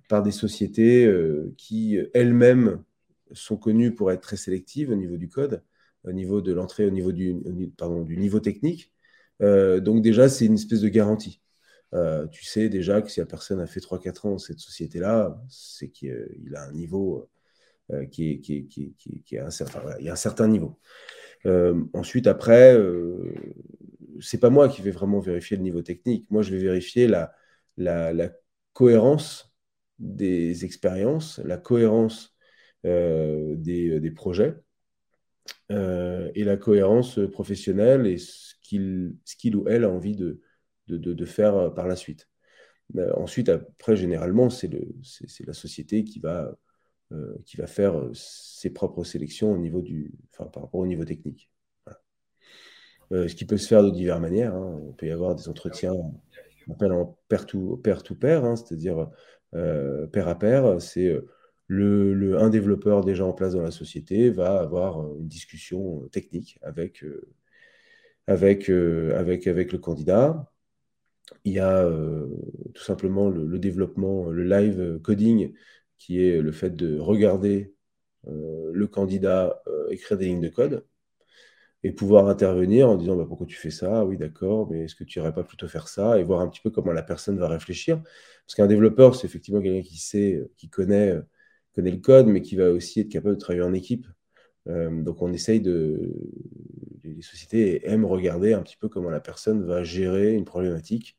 par des sociétés qui elles-mêmes sont connues pour être très sélectives au niveau du code, au niveau de l'entrée, au niveau du, du niveau technique. donc déjà, c'est une espèce de garantie. Euh, tu sais déjà que si la personne a fait 3-4 ans dans cette société-là, c'est qu'il a un niveau euh, qui, est, qui, qui, qui, est un certain, il y a un certain niveau. Euh, ensuite, après, c'est pas moi qui vais vraiment vérifier le niveau technique. Moi, je vais vérifier la, la, cohérence des expériences, la cohérence des, des, projets et la cohérence professionnelle et ce qu'il ou elle a envie de, de, faire euh, par la suite. Euh, ensuite, après, généralement, c'est la société qui va, euh, qui va faire ses propres sélections au niveau du, par rapport au niveau technique. ce qui peut se faire de diverses manières. Hein. On peut y avoir des entretiens on appelle en pair-to-pair, hein, c'est-à-dire pair à pair. C'est le, un développeur déjà en place dans la société va avoir une discussion technique avec, avec, avec, avec le candidat il y a euh, tout simplement le, développement, le live coding, qui est le fait de regarder euh, le candidat euh, écrire des lignes de code et pouvoir intervenir en disant bah, pourquoi tu fais ça? Oui, d'accord, mais est-ce que tu n'irais pas plutôt faire ça? Et voir un petit peu comment la personne va réfléchir. Parce qu'un développeur, c'est effectivement quelqu'un qui sait, qui connaît, connaît le code, mais qui va aussi être capable de travailler en équipe. donc on essaye de. Les sociétés aiment regarder un petit peu comment la personne va gérer une problématique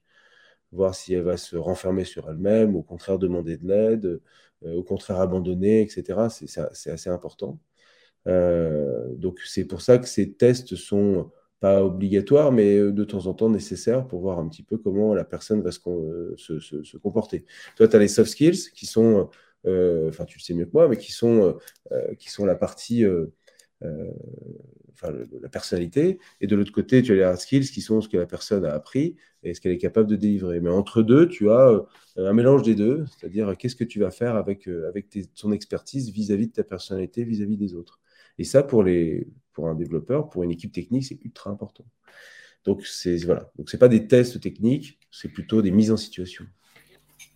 voir si elle va se renfermer sur elle-même, au contraire demander de l'aide, euh, au contraire abandonner, etc. C'est assez important. Euh, donc c'est pour ça que ces tests sont pas obligatoires, mais euh, de temps en temps nécessaires pour voir un petit peu comment la personne va se, se, comporter. Toi, tu as les soft skills qui sont, enfin tu le sais mieux que moi, mais qui sont, qui sont la partie la personnalité, et de l'autre côté, tu as les hard skills qui sont ce que la personne a appris et ce qu'elle est capable de délivrer. Mais entre deux, tu as euh, un mélange des deux, c'est-à-dire qu'est-ce que tu vas faire avec, euh, avec ton expertise vis-à-vis de ta personnalité, vis-à-vis des autres? Et ça, pour, les, pour un développeur, pour une équipe technique, c'est ultra important. Donc, c'est voilà. Donc, c'est pas des tests techniques, c'est plutôt des mises en situation.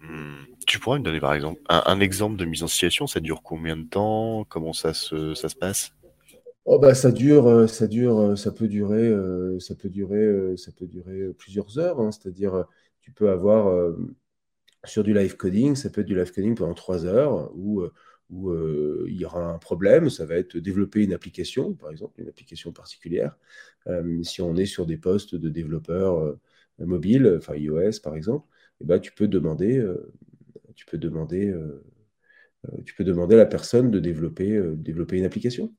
Hmm. Tu pourrais me donner par exemple un, exemple de mise en situation? Ça dure combien de temps? Comment ça se, ça se passe? Oh bah ça dure, euh, ça dure, euh, ça peut durer, euh, ça peut durer, ça peut durer plusieurs heures. Hein. C'est-à-dire, tu peux avoir sur du live coding, ça peut être du live coding pendant trois heures où, il y aura un problème. Ça va être développer une application, par exemple, une application particulière. si on est sur des postes de développeurs mobiles, enfin iOS par exemple, ben, tu peux demander, tu peux demander, tu peux demander à la personne de développer, développer une application.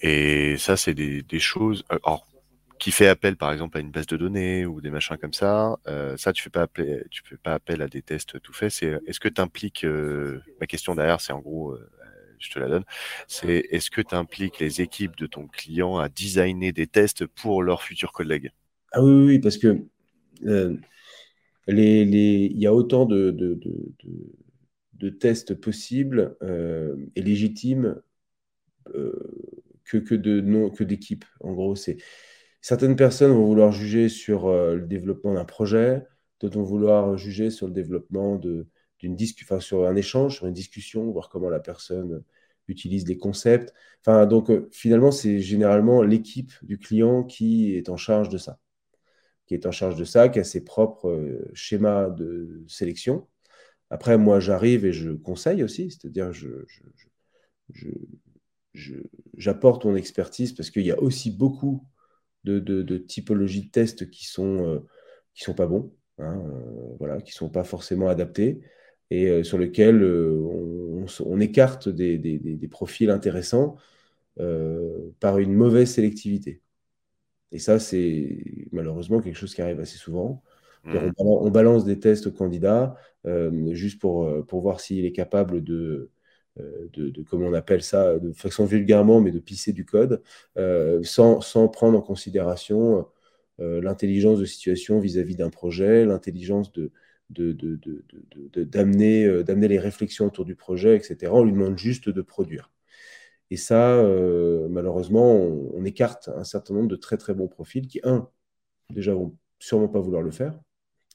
Et ça, c'est des, choses. Euh, alors, qui fait appel, par exemple, à une base de données ou des machins comme ça. Euh, ça, tu fais appel, tu fais pas appel à des tests tout faits. C'est, est-ce que tu impliques euh, ma question derrière, c'est en gros, je te la donne. C'est, est-ce que tu impliques les équipes de ton client à designer des tests pour leurs futurs collègues Ah oui, oui, parce que les, les, il y a autant de, de tests possibles et légitimes que, que de que d'équipe. En gros, c'est certaines personnes vont vouloir juger sur euh, le développement d'un projet, d'autres vont vouloir juger sur le développement de, d'une discussion, sur un échange, sur une discussion, voir comment la personne utilise les concepts. Enfin, donc euh, finalement, c'est généralement l'équipe du client qui est en charge de ça, qui est en charge de ça, qui a ses propres euh, schémas de sélection. Après, moi, j'arrive et je conseille aussi, c'est-à-dire je, j'apporte mon expertise parce qu'il y a aussi beaucoup de, typologies de tests qui sont, euh, qui sont pas bons, hein, euh, voilà, qui sont pas forcément adaptés et euh, sur lesquels on, écarte des, profils intéressants par une mauvaise sélectivité. Et ça, c'est malheureusement quelque chose qui arrive assez souvent. Mhm. On, balance des tests au candidat juste pour, pour voir s'il est capable de, de, de, comment on appelle ça, de façon vulgairement, mais de pisser du code, sans, sans, prendre en considération l'intelligence de situation vis-à-vis d'un projet, l'intelligence de, d'amener de, d'amener les réflexions autour du projet, etc. On lui demande juste de produire. Et ça, euh, malheureusement, on, écarte un certain nombre de très très bons profils qui, un, déjà vont sûrement pas vouloir le faire.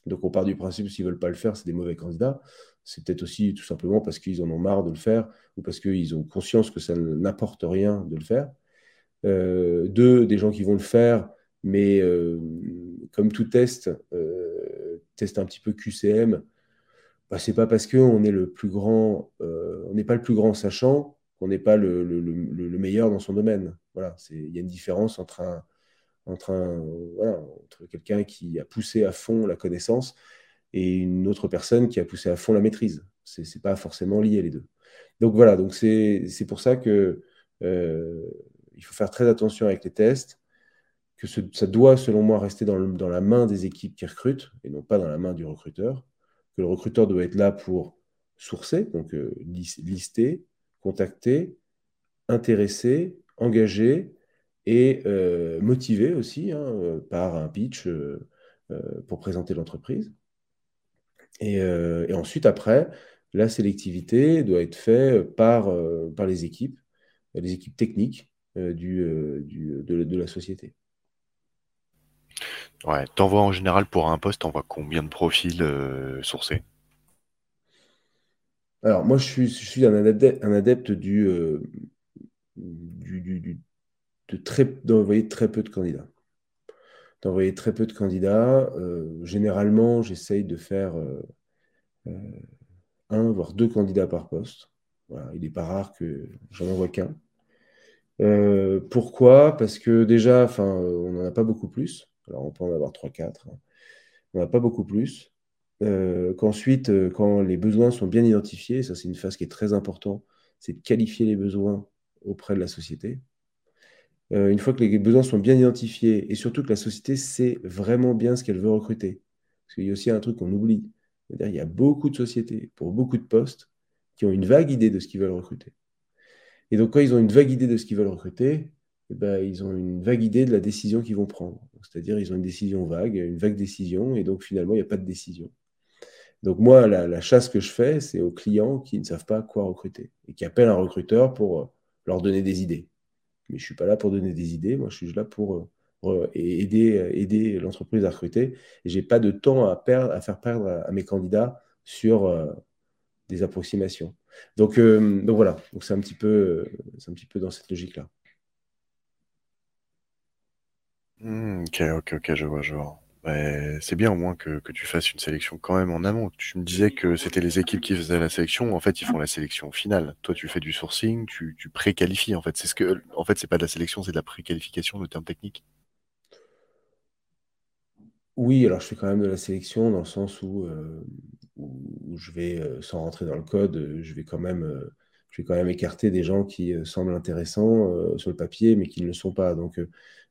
Donc on part du principe s'ils veulent pas le faire, c'est des mauvais candidats. C'est peut-être aussi tout simplement parce qu'ils en ont marre de le faire ou parce qu'ils ont conscience que ça n'apporte rien de le faire. Euh, deux, des gens qui vont le faire, mais euh, comme tout test, test un petit peu QCM, bah, c'est pas parce qu'on est le plus grand, on n'est pas le plus grand sachant on n'est pas le, meilleur dans son domaine. Voilà, il y a une différence entre, entre quelqu'un qui a poussé à fond la connaissance et une autre personne qui a poussé à fond la maîtrise. Ce n'est pas forcément lié les deux. Donc voilà, donc c'est pour ça que euh, il faut faire très attention avec les tests, que ça doit, selon moi, rester dans, la main des équipes qui recrutent et non pas dans la main du recruteur, que le recruteur doit être là pour sourcer, donc euh, lister, contacter, intéresser, engager et euh, motiver aussi hein, par un pitch pour présenter l'entreprise. Et, ensuite, après, la sélectivité doit être faite par, par les équipes, les équipes techniques du, de, la société. Ouais, t'envoies en général pour un poste, t'envoies combien de profils sourcés alors, moi, je suis, je suis un adepte, un adepte du, euh, de très, d'envoyer très peu de candidats. D'envoyer très peu de candidats. Euh, généralement, j'essaye de faire euh, un, voire deux candidats par poste. il n'est pas rare que j'en envoie qu'un. pourquoi? Parce que déjà, on n'en a pas beaucoup plus. Alors, on peut en avoir 3-4. Hein. On n'en a pas beaucoup plus. Euh, qu'ensuite, euh, quand les besoins sont bien identifiés, ça c'est une phase qui est très importante, c'est de qualifier les besoins auprès de la société. Euh, une fois que les besoins sont bien identifiés et surtout que la société sait vraiment bien ce qu'elle veut recruter. Parce qu'il y a aussi un truc qu'on oublie. il y a beaucoup de sociétés, pour beaucoup de postes, qui ont une vague idée de ce qu'ils veulent recruter. Et donc, quand ils ont une vague idée de ce qu'ils veulent recruter, eh ben, ils ont une vague idée de la décision qu'ils vont prendre. C'est-à-dire, ils ont une décision vague, une vague décision, et donc finalement, il n'y a pas de décision. Donc moi, la, chasse que je fais, c'est aux clients qui ne savent pas quoi recruter et qui appellent un recruteur pour euh, leur donner des idées. Mais je ne suis pas là pour donner des idées, moi je suis là pour euh, aider, aider l'entreprise à recruter. Et je n'ai pas de temps à, perdre, à faire perdre à, mes candidats sur euh, des approximations. Donc, donc voilà, donc c'est un, petit peu, un petit peu dans cette logique-là. Mmh, ok, ok, ok, je vois, je vois c'est bien au moins que, tu fasses une sélection quand même en amont. Tu me disais que c'était les équipes qui faisaient la sélection. En fait, ils font la sélection finale. Toi, tu fais du sourcing, tu, tu préqualifies. En fait, c'est ce que, en fait, c'est pas de la sélection, c'est de la préqualification, le terme technique. Oui, alors je fais quand même de la sélection dans le sens où, euh, je vais, euh, sans rentrer dans le code, euh, je vais quand même, je vais quand même écarter des gens qui semblent intéressants sur le papier, mais qui ne le sont pas. Donc,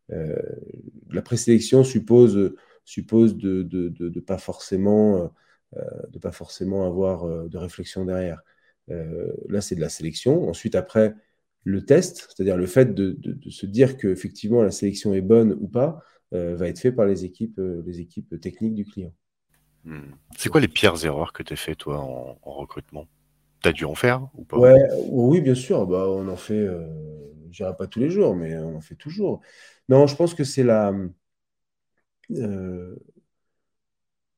la présélection suppose suppose de ne de, de, pas forcément euh, de pas forcément avoir euh, de réflexion derrière. Euh, là, c'est de la sélection. Ensuite, après, le test, c'est-à-dire le fait de, se dire que effectivement la sélection est bonne ou pas, va être fait par les équipes, les équipes techniques du client. Hmm. C'est quoi les pires erreurs que tu as fait, toi, en, recrutement? Tu as dû en faire ou pas? Ouais, Oui, bien sûr. Bah, on en fait, je dirais pas tous les jours, mais on en fait toujours. Non, je pense que c'est la, euh,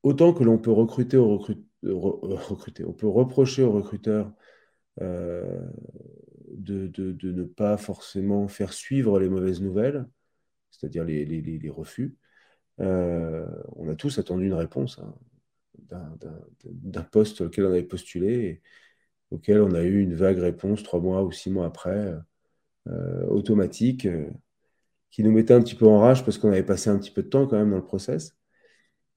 autant que l'on peut recruter, euh, on peut reprocher aux recruteurs euh, de, ne pas forcément faire suivre les mauvaises nouvelles, c'est-à-dire les, refus. on a tous attendu une réponse hein, d'un poste auquel on avait postulé, auquel on a eu une vague réponse trois mois ou six mois après, automatique qui nous mettait un petit peu en rage parce qu'on avait passé un petit peu de temps quand même dans le process.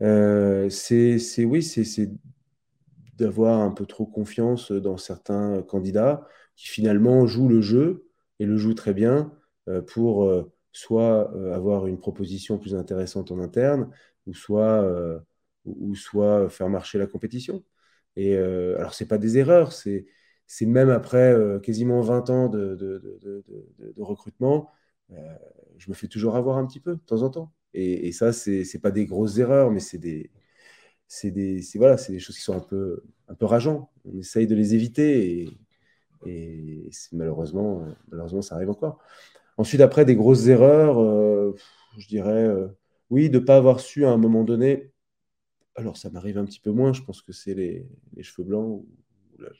Euh, c'est oui, c'est d'avoir un peu trop confiance dans certains candidats qui finalement jouent le jeu et le jouent très bien euh, pour euh, soit avoir une proposition plus intéressante en interne, ou soit, ou soit faire marcher la compétition. Et alors, ce n'est pas des erreurs, c'est même après quasiment 20 ans de recrutement, je me fais toujours avoir un petit peu, de temps en temps. Et, ça, ce n'est pas des grosses erreurs, mais c'est des, des, voilà, des choses qui sont un peu, un peu rageantes. On essaye de les éviter et, malheureusement, malheureusement, ça arrive encore. Ensuite, après, des grosses erreurs, euh, je dirais, euh, oui, de ne pas avoir su à un moment donné. Alors, ça m'arrive un petit peu moins, je pense que c'est les, les, cheveux blancs ou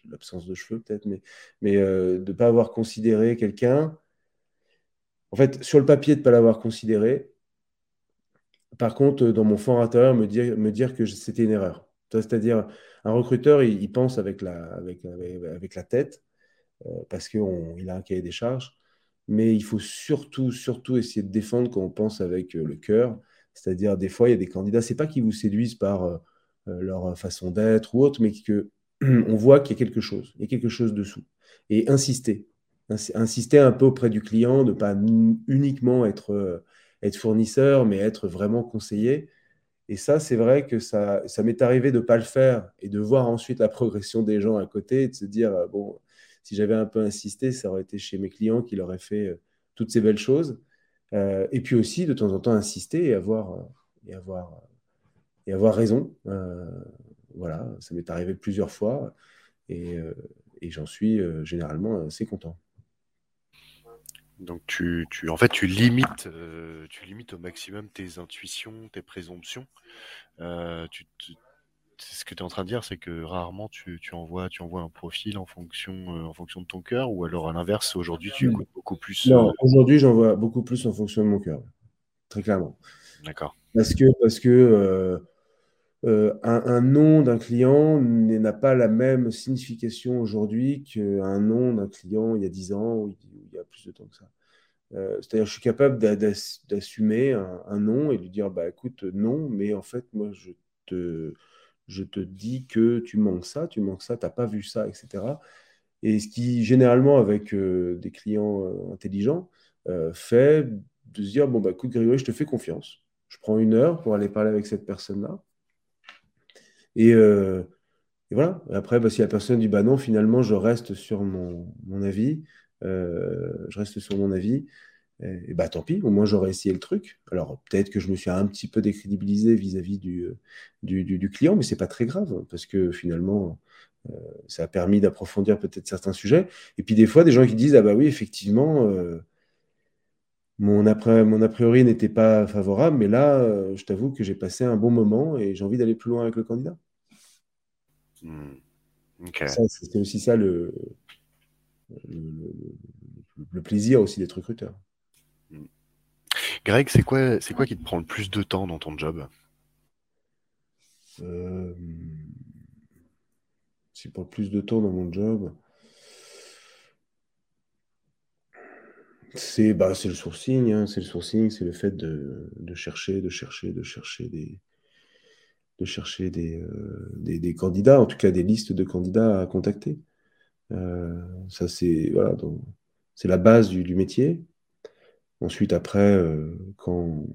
l'absence de cheveux peut-être, mais, mais euh, de ne pas avoir considéré quelqu'un. En fait, sur le papier, de ne pas l'avoir considéré, par contre, dans mon fond intérieur, me dire, que c'était une erreur. C'est-à-dire, un recruteur, il, pense avec la, tête, euh, parce qu'il a un cahier des charges, mais il faut surtout, surtout essayer de défendre quand on pense avec euh, le cœur. C'est-à-dire, des fois, il y a des candidats, c'est pas qu'ils vous séduisent par euh, leur façon d'être ou autre, mais qu'on voit qu'il y a quelque chose, il y a quelque chose dessous. Et insister, insister un peu auprès du client, ne pas uniquement être être fournisseur, mais être vraiment conseiller. Et ça, c'est vrai que ça, ça m'est arrivé de ne pas le faire et de voir ensuite la progression des gens à côté et de se dire, euh, bon, si j'avais un peu insisté, ça aurait été chez mes clients qui auraient fait euh, toutes ces belles choses. Euh, et puis aussi, de temps en temps, insister et avoir, et avoir, et avoir raison. voilà, ça m'est arrivé plusieurs fois et, et j'en suis généralement assez content. Donc tu, tu, en fait, tu limites, euh, tu limites au maximum tes intuitions, tes présomptions. Euh, tu, ce que tu es en train de dire, c'est que rarement tu, tu, envoies, tu envoies un profil en fonction, euh, en fonction de ton cœur, ou alors à l'inverse, aujourd'hui tu écoutes beaucoup plus. Non, aujourd'hui j'envoie beaucoup plus en fonction de mon cœur, très clairement. D'accord. Parce que, parce que un, un, nom d'un client n'a pas la même signification aujourd'hui qu'un nom d'un client il y a 10 ans ou il y a plus de temps que ça. Euh, c'est-à-dire, je suis capable d'assumer un, nom et de dire, bah écoute, non, mais en fait, moi, je te, je te dis que tu manques ça, tu manques ça, tu n'as pas vu ça, etc. Et ce qui, généralement, avec euh, des clients euh, intelligents, fait de se dire, bon, bah écoute, Grégory, je te fais confiance. Je prends une heure pour aller parler avec cette personne-là. Et, voilà. Après, bah, si la personne dit, bah non, finalement, je reste sur mon, avis, euh, je reste sur mon avis. Et, bah tant pis, au moins j'aurais essayé le truc. Alors peut-être que je me suis un petit peu décrédibilisé vis-à-vis du, du, client, mais c'est pas très grave parce que finalement euh, ça a permis d'approfondir peut-être certains sujets. Et puis des fois des gens qui disent ah bah oui effectivement euh, mon, après, mon a priori n'était pas favorable, mais là je t'avoue que j'ai passé un bon moment et j'ai envie d'aller plus loin avec le candidat. Hmm. C'était aussi ça le, le, plaisir aussi d'être recruteur. Greg, c'est quoi, c'est quoi qui te prend le plus de temps dans ton job? Euh, prend le plus de temps dans mon job c'est bah, le sourcing, hein, c'est le sourcing, c'est le fait de, chercher, de chercher, de chercher des de chercher des, euh, des, des, candidats, en tout cas des listes de candidats à contacter. Euh, ça, c'est voilà, la base du, métier. Ensuite, après, euh, quand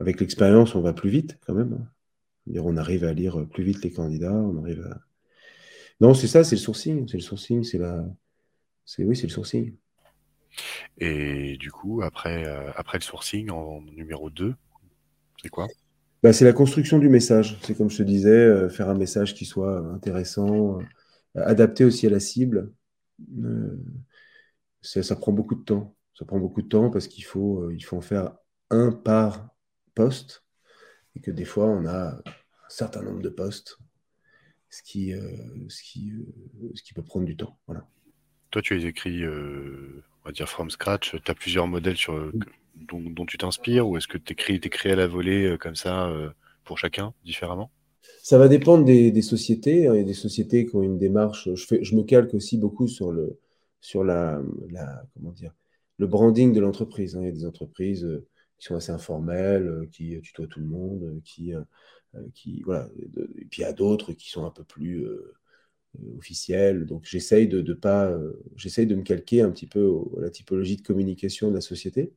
avec l'expérience, on va plus vite quand même. Hein. On arrive à lire plus vite les candidats, on arrive. Non, c'est ça, c'est le sourcing. C'est le sourcing, c'est la... Oui, c'est le sourcing. Et du coup, après, après le sourcing, en numéro 2, c'est quoi? Bah, C'est la construction du message. C'est comme je te disais, faire un message qui soit intéressant, adapté aussi à la cible. Euh, ça, prend beaucoup de temps. Ça prend beaucoup de temps parce qu'il faut, euh, faut en faire un par poste et que des fois on a un certain nombre de postes, ce qui, euh, ce qui, ce qui peut prendre du temps. Voilà. Toi, tu les écris, on va dire from scratch. Tu as plusieurs modèles sur, dont, tu t'inspires ou est-ce que tu écris, écris à la volée comme ça pour chacun différemment? Ça va dépendre des, sociétés. Hein. Il y a des sociétés qui ont une démarche. Je, fais, je me calque aussi beaucoup sur le, sur la, comment dire, le branding de l'entreprise. Hein. Il y a des entreprises euh, qui sont assez informelles, euh, qui tutoient tout le monde, euh, qui, qui voilà. Et puis il y a d'autres qui sont un peu plus officielles. Donc j'essaye de, de pas, j'essaye de me calquer un petit peu à la typologie de communication de la société.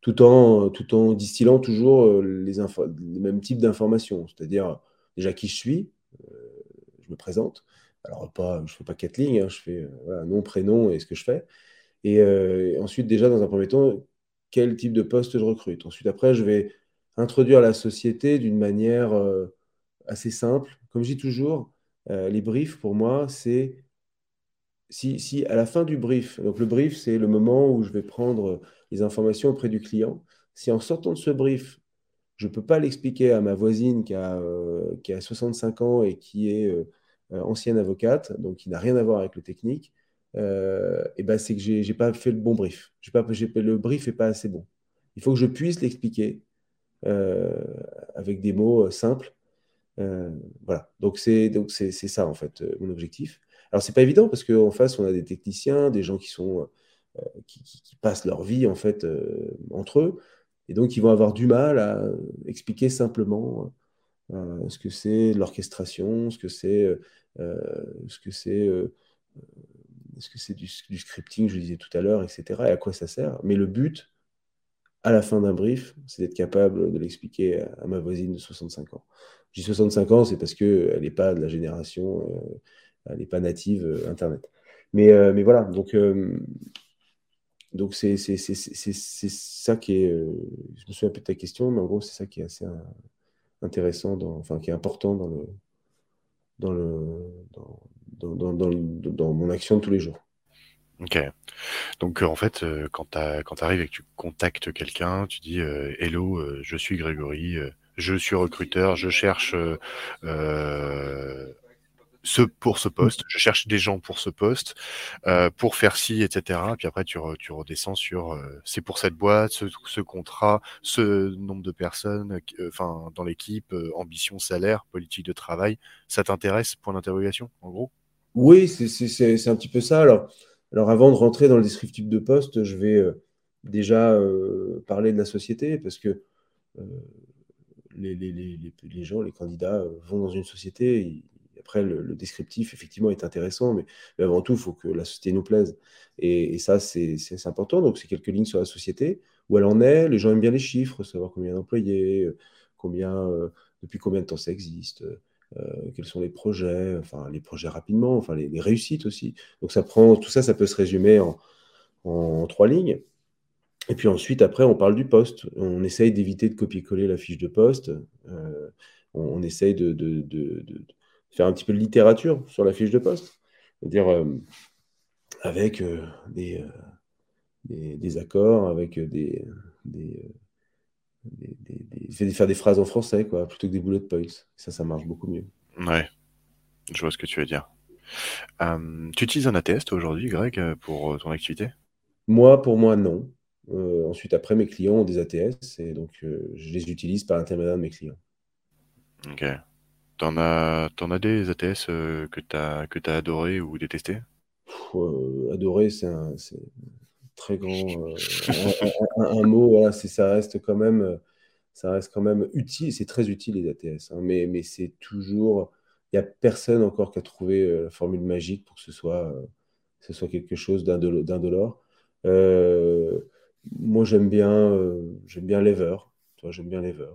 tout en, tout en distillant toujours les, les mêmes types d'informations, c'est-à-dire déjà qui je suis, je me présente. Alors, pas, je fais pas quatre lignes, hein, je fais nom, prénom et ce que je fais. Et, ensuite, déjà, dans un premier temps, quel type de poste je recrute. Ensuite, après, je vais introduire la société d'une manière assez simple. Comme je dis toujours, les briefs, pour moi, c'est si, à la fin du brief, donc le brief, c'est le moment où je vais prendre les informations auprès du client, si en sortant de ce brief, je ne peux pas l'expliquer à ma voisine qui a, qui a 65 ans et qui est euh, ancienne avocate, donc qui n'a rien à voir avec le technique, euh, et ben c'est que j'ai n'ai pas fait le bon brief. Pas, le brief n'est pas assez bon. Il faut que je puisse l'expliquer euh, avec des mots simples. Voilà, donc c'est donc c'est ça en fait mon objectif. Alors c'est pas évident parce qu'en face on a des techniciens, des gens qui sont qui, qui, passent leur vie en fait entre eux, et donc ils vont avoir du mal à expliquer simplement euh, ce que c'est l'orchestration, ce que c'est euh, euh, ce que c'est ce que c'est du, scripting, je disais tout à l'heure, etc. Et à quoi ça sert. Mais le but, à la fin d'un brief, c'est d'être capable de l'expliquer à, ma voisine de 65 ans. Dis 65 ans, c'est parce qu'elle n'est pas de la génération, elle n'est pas native Internet. Mais, voilà, donc c'est ça qui est. je me souviens un peu de ta question, mais en gros, c'est ça qui est assez intéressant, enfin qui est important dans mon action de tous les jours. Ok. Donc euh, en fait, euh, quand tu arrives et que tu contactes quelqu'un, tu dis euh, Hello, je suis Grégory, je suis recruteur, je cherche ce, pour ce poste, je cherche des gens pour ce poste, pour faire ci, etc. Puis après, tu, redescends sur c'est pour cette boîte, ce, contrat, ce nombre de personnes, dans l'équipe, ambition, salaire, politique de travail. Ça t'intéresse? Point d'interrogation, en gros? Oui, c'est un petit peu ça. Alors, alors, avant de rentrer dans le descriptif de poste, je vais déjà parler de la société parce que les, les, gens, les candidats vont dans une société, après, le, descriptif, effectivement, est intéressant, mais, avant tout, il faut que la société nous plaise. Et, ça, c'est important. Donc, c'est quelques lignes sur la société, où elle en est. Les gens aiment bien les chiffres, savoir combien d'employés, euh, combien, euh, depuis combien de temps ça existe, euh, quels sont les projets, enfin, les projets rapidement, enfin, les, réussites aussi. Donc, ça prend, tout ça, ça peut se résumer en, trois lignes. Et puis ensuite, après, on parle du poste. On essaye d'éviter de copier-coller la fiche de poste. on, essaye de, faire un petit peu de littérature sur la fiche de poste. C'est-à-dire euh, avec euh, euh, des, des, accords, avec des, des, faire des phrases en français, quoi, plutôt que des bullet points. Ça, ça marche beaucoup mieux. Ouais, je vois ce que tu veux dire. tu utilises un ATS aujourd'hui, Greg, pour ton activité? Moi, pour moi, non. ensuite, après, mes clients ont des ATS et donc je les utilise par l'intermédiaire de mes clients. Ok. T'en as, t'en as des ATS euh, que tu as, as adoré ou détesté? Euh, Adoré, c'est un, très grand. Euh, un, mot, voilà, ça reste quand même. Ça reste quand même utile, c'est très utile les ATS, hein, mais, mais c'est toujours. Il n'y a personne encore qui a trouvé la formule magique pour que ce soit, ce soit quelque chose d'indolore. moi, j'aime bien, j'aime bien Lever. J'aime bien Lever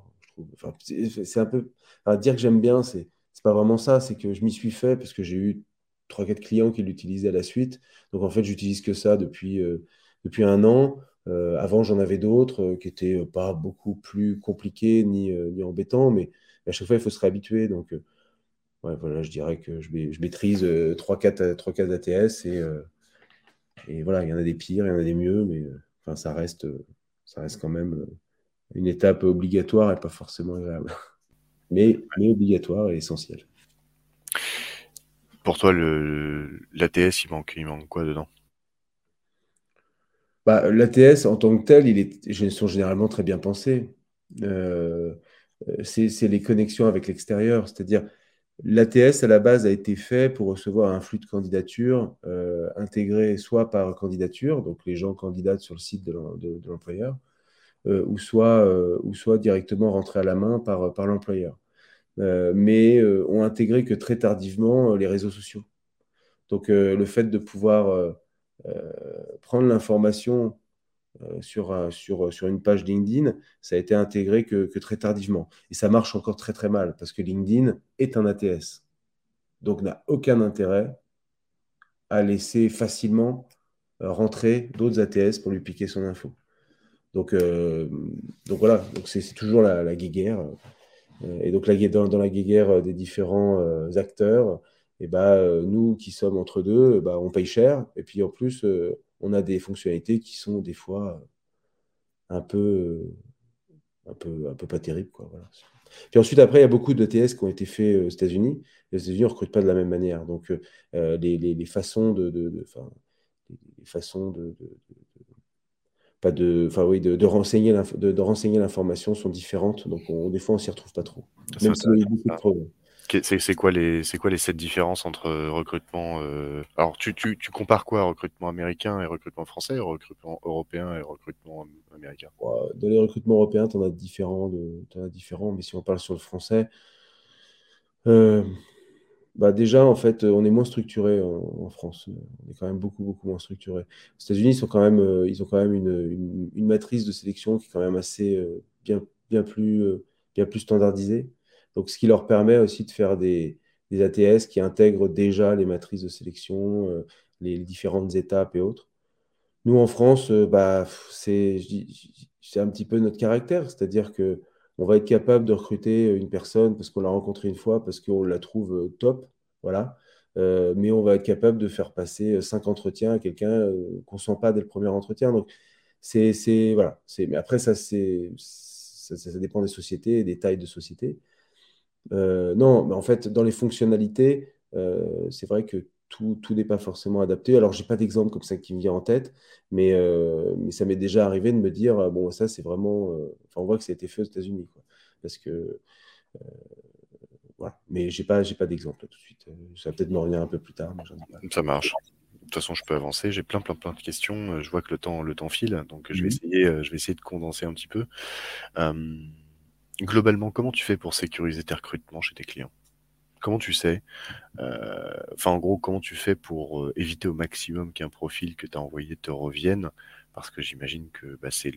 c'est un peu. À dire que j'aime bien, c'est pas vraiment ça. C'est que je m'y suis fait parce que j'ai eu 3-4 clients qui l'utilisaient à la suite. Donc en fait, j'utilise que ça depuis, euh, depuis un an. Euh, avant, j'en avais d'autres euh, qui étaient pas beaucoup plus compliqués ni, embêtants, mais, à chaque fois, il faut se réhabituer. Donc voilà, je dirais que je, maîtrise 3-4 ATS et, voilà, il y en a des pires, il y en a des mieux, mais ça, reste, quand même une étape obligatoire et pas forcément agréable. Mais, mais obligatoire et essentielle. Pour toi, l'ATS, il manque, il manque quoi dedans? Bah, L'ATS, en tant que tel, ils sont généralement très bien pensés. Euh, c'est les connexions avec l'extérieur. C'est-à-dire, l'ATS, à la base, a été fait pour recevoir un flux de candidatures euh, intégré soit par candidature, donc les gens candidatent sur le site de l'employeur, euh, ou, soit, euh, directement rentré à la main par, par l'employeur. Euh, mais ont intégré que très tardivement les réseaux sociaux. Donc le fait de pouvoir prendre l'information sur, sur, sur une page LinkedIn, ça a été intégré que, que, très tardivement. Et ça marche encore très très mal parce que LinkedIn est un ATS. Donc n'a aucun intérêt à laisser facilement rentrer d'autres ATS pour lui piquer son info. Donc, donc voilà, donc c'est toujours la, la guéguerre. Et donc dans, dans la guéguerre des différents acteurs, et bah, nous qui sommes entre deux, bah, on paye cher. Et puis en plus, on a des fonctionnalités qui sont des fois un peu, un peu, un peu pas terribles. Quoi, voilà. Puis ensuite, après, il y a beaucoup de TS qui ont été faits aux États-Unis. Les États-Unis ne recrutent pas de la même manière. Donc, les, les, les, façons de, de, de les façons de, pas de, enfin oui, de, de renseigner l'information sont différentes. Donc, on, des fois, on s'y retrouve pas trop. Même y a beaucoup de problèmes. C'est quoi les sept différences entre recrutement euh... alors tu, compares quoi recrutement américain et recrutement français recrutement européen et recrutement américain? Dans les recrutements européens tu en as différents en as différents mais si on parle sur le français euh, bah déjà en fait on est moins structuré en, France. On est quand même beaucoup beaucoup moins structuré. Aux États-Unis ils euh, ont quand même une, une, matrice de sélection qui est quand même assez euh, bien bien plus euh, bien plus standardisée donc, ce qui leur permet aussi de faire des, ATS qui intègrent déjà les matrices de sélection, euh, les, différentes étapes et autres. Nous, en France, euh, bah, c'est un petit peu notre caractère, c'est-à-dire que on va être capable de recruter une personne parce qu'on l'a rencontrée une fois, parce qu'on la trouve euh, top, voilà. mais on va être capable de faire passer cinq entretiens à quelqu'un qu'on ne sent pas dès le premier entretien. Donc, c'est voilà. Mais après, ça, ça, ça, dépend des sociétés des tailles de sociétés. Euh, non, mais en fait, dans les fonctionnalités, euh, c'est vrai que tout, tout n'est pas forcément adapté. Alors, j'ai pas d'exemple comme ça qui me vient en tête, mais, euh, mais ça m'est déjà arrivé de me dire, bon, ça, c'est vraiment. Enfin, on voit que ça a été fait aux États-Unis, Parce que. voilà. Mais j'ai pas, j'ai pas d'exemple tout de suite. Ça va peut-être me revenir un peu plus tard. Ça marche. De toute façon, je peux avancer. J'ai plein, plein, plein de questions. Je vois que le temps, le temps file, donc je vais mmh essayer, je vais essayer de condenser un petit peu. Globalement, comment tu fais pour sécuriser tes recrutements chez tes clients? Comment tu sais? Euh, Enfin, en gros, comment tu fais pour euh, éviter au maximum qu'un profil que tu as envoyé te revienne? Parce que j'imagine que bah, c'est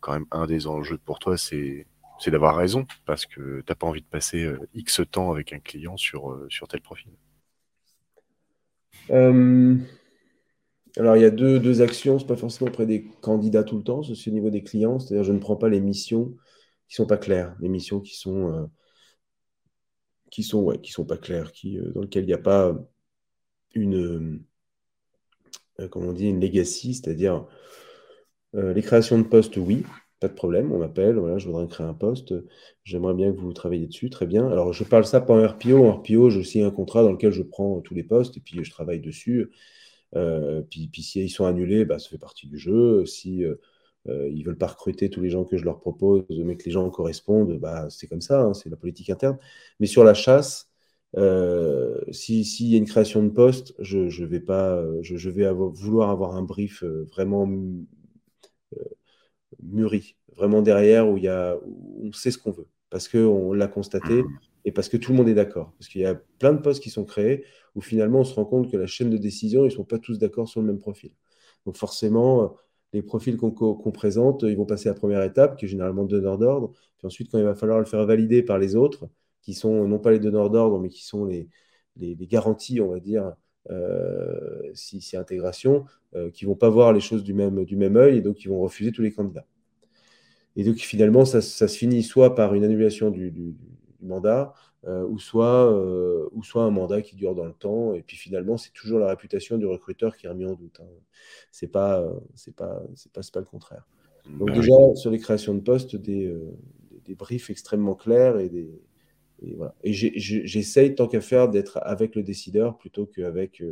quand même un des enjeux pour toi, c'est d'avoir raison, parce que tu n'as pas envie de passer euh, X temps avec un client sur, tel profil. Alors, il y a deux, deux actions, c'est pas forcément auprès des candidats tout le temps, c'est au niveau des clients, c'est-à-dire je ne prends pas les missions qui sont pas claires, des missions qui sont euh, qui sont ouais, qui sont pas claires, euh, dans lesquelles il n'y a pas une euh, comment on dit une legacy, c'est-à-dire les créations de postes, oui, pas de problème, on m'appelle, voilà, je voudrais créer un poste, j'aimerais bien que vous travailliez dessus, très bien. Alors je parle ça pas en RPO, en RPO, je signe un contrat dans lequel je prends tous les postes et puis je travaille dessus. puis, si ils sont annulés, bah, ça fait partie du jeu. Si ils veulent pas recruter tous les gens que je leur propose, mais que les gens correspondent, bah, c'est comme ça, hein, c'est la politique interne. Mais sur la chasse, euh, s'il y a une création de poste, je, je vais pas, je, vais vouloir avoir un brief euh, vraiment euh, mûri, vraiment derrière où, y a, où on sait ce qu'on veut, parce qu'on l'a constaté et parce que tout le monde est d'accord. Parce qu'il y a plein de postes qui sont créés où finalement on se rend compte que la chaîne de décision, ils ne sont pas tous d'accord sur le même profil. Donc forcément, les profils qu'on présente, ils vont passer à la première étape, qui est généralement donneur d'ordre. Puis ensuite, quand il va falloir le faire valider par les autres, qui sont non pas les donneurs d'ordre, mais qui sont les, garanties, on va dire, euh, si c'est intégration, euh, qui vont pas voir les choses du même, du même œil et donc qui vont refuser tous les candidats. Et donc finalement, ça, se finit soit par une annulation du mandat, euh, ou, soit, euh, ou soit un mandat qui dure dans le temps. Et puis finalement, c'est toujours la réputation du recruteur qui est remis en doute. Hein. C'est pas, c'est pas, c'est pas, pas, le contraire. Donc bah déjà sur les créations de postes, des, euh, des briefs extrêmement clairs et des et, voilà. et j'essaye tant qu'à faire d'être avec le décideur plutôt qu'avec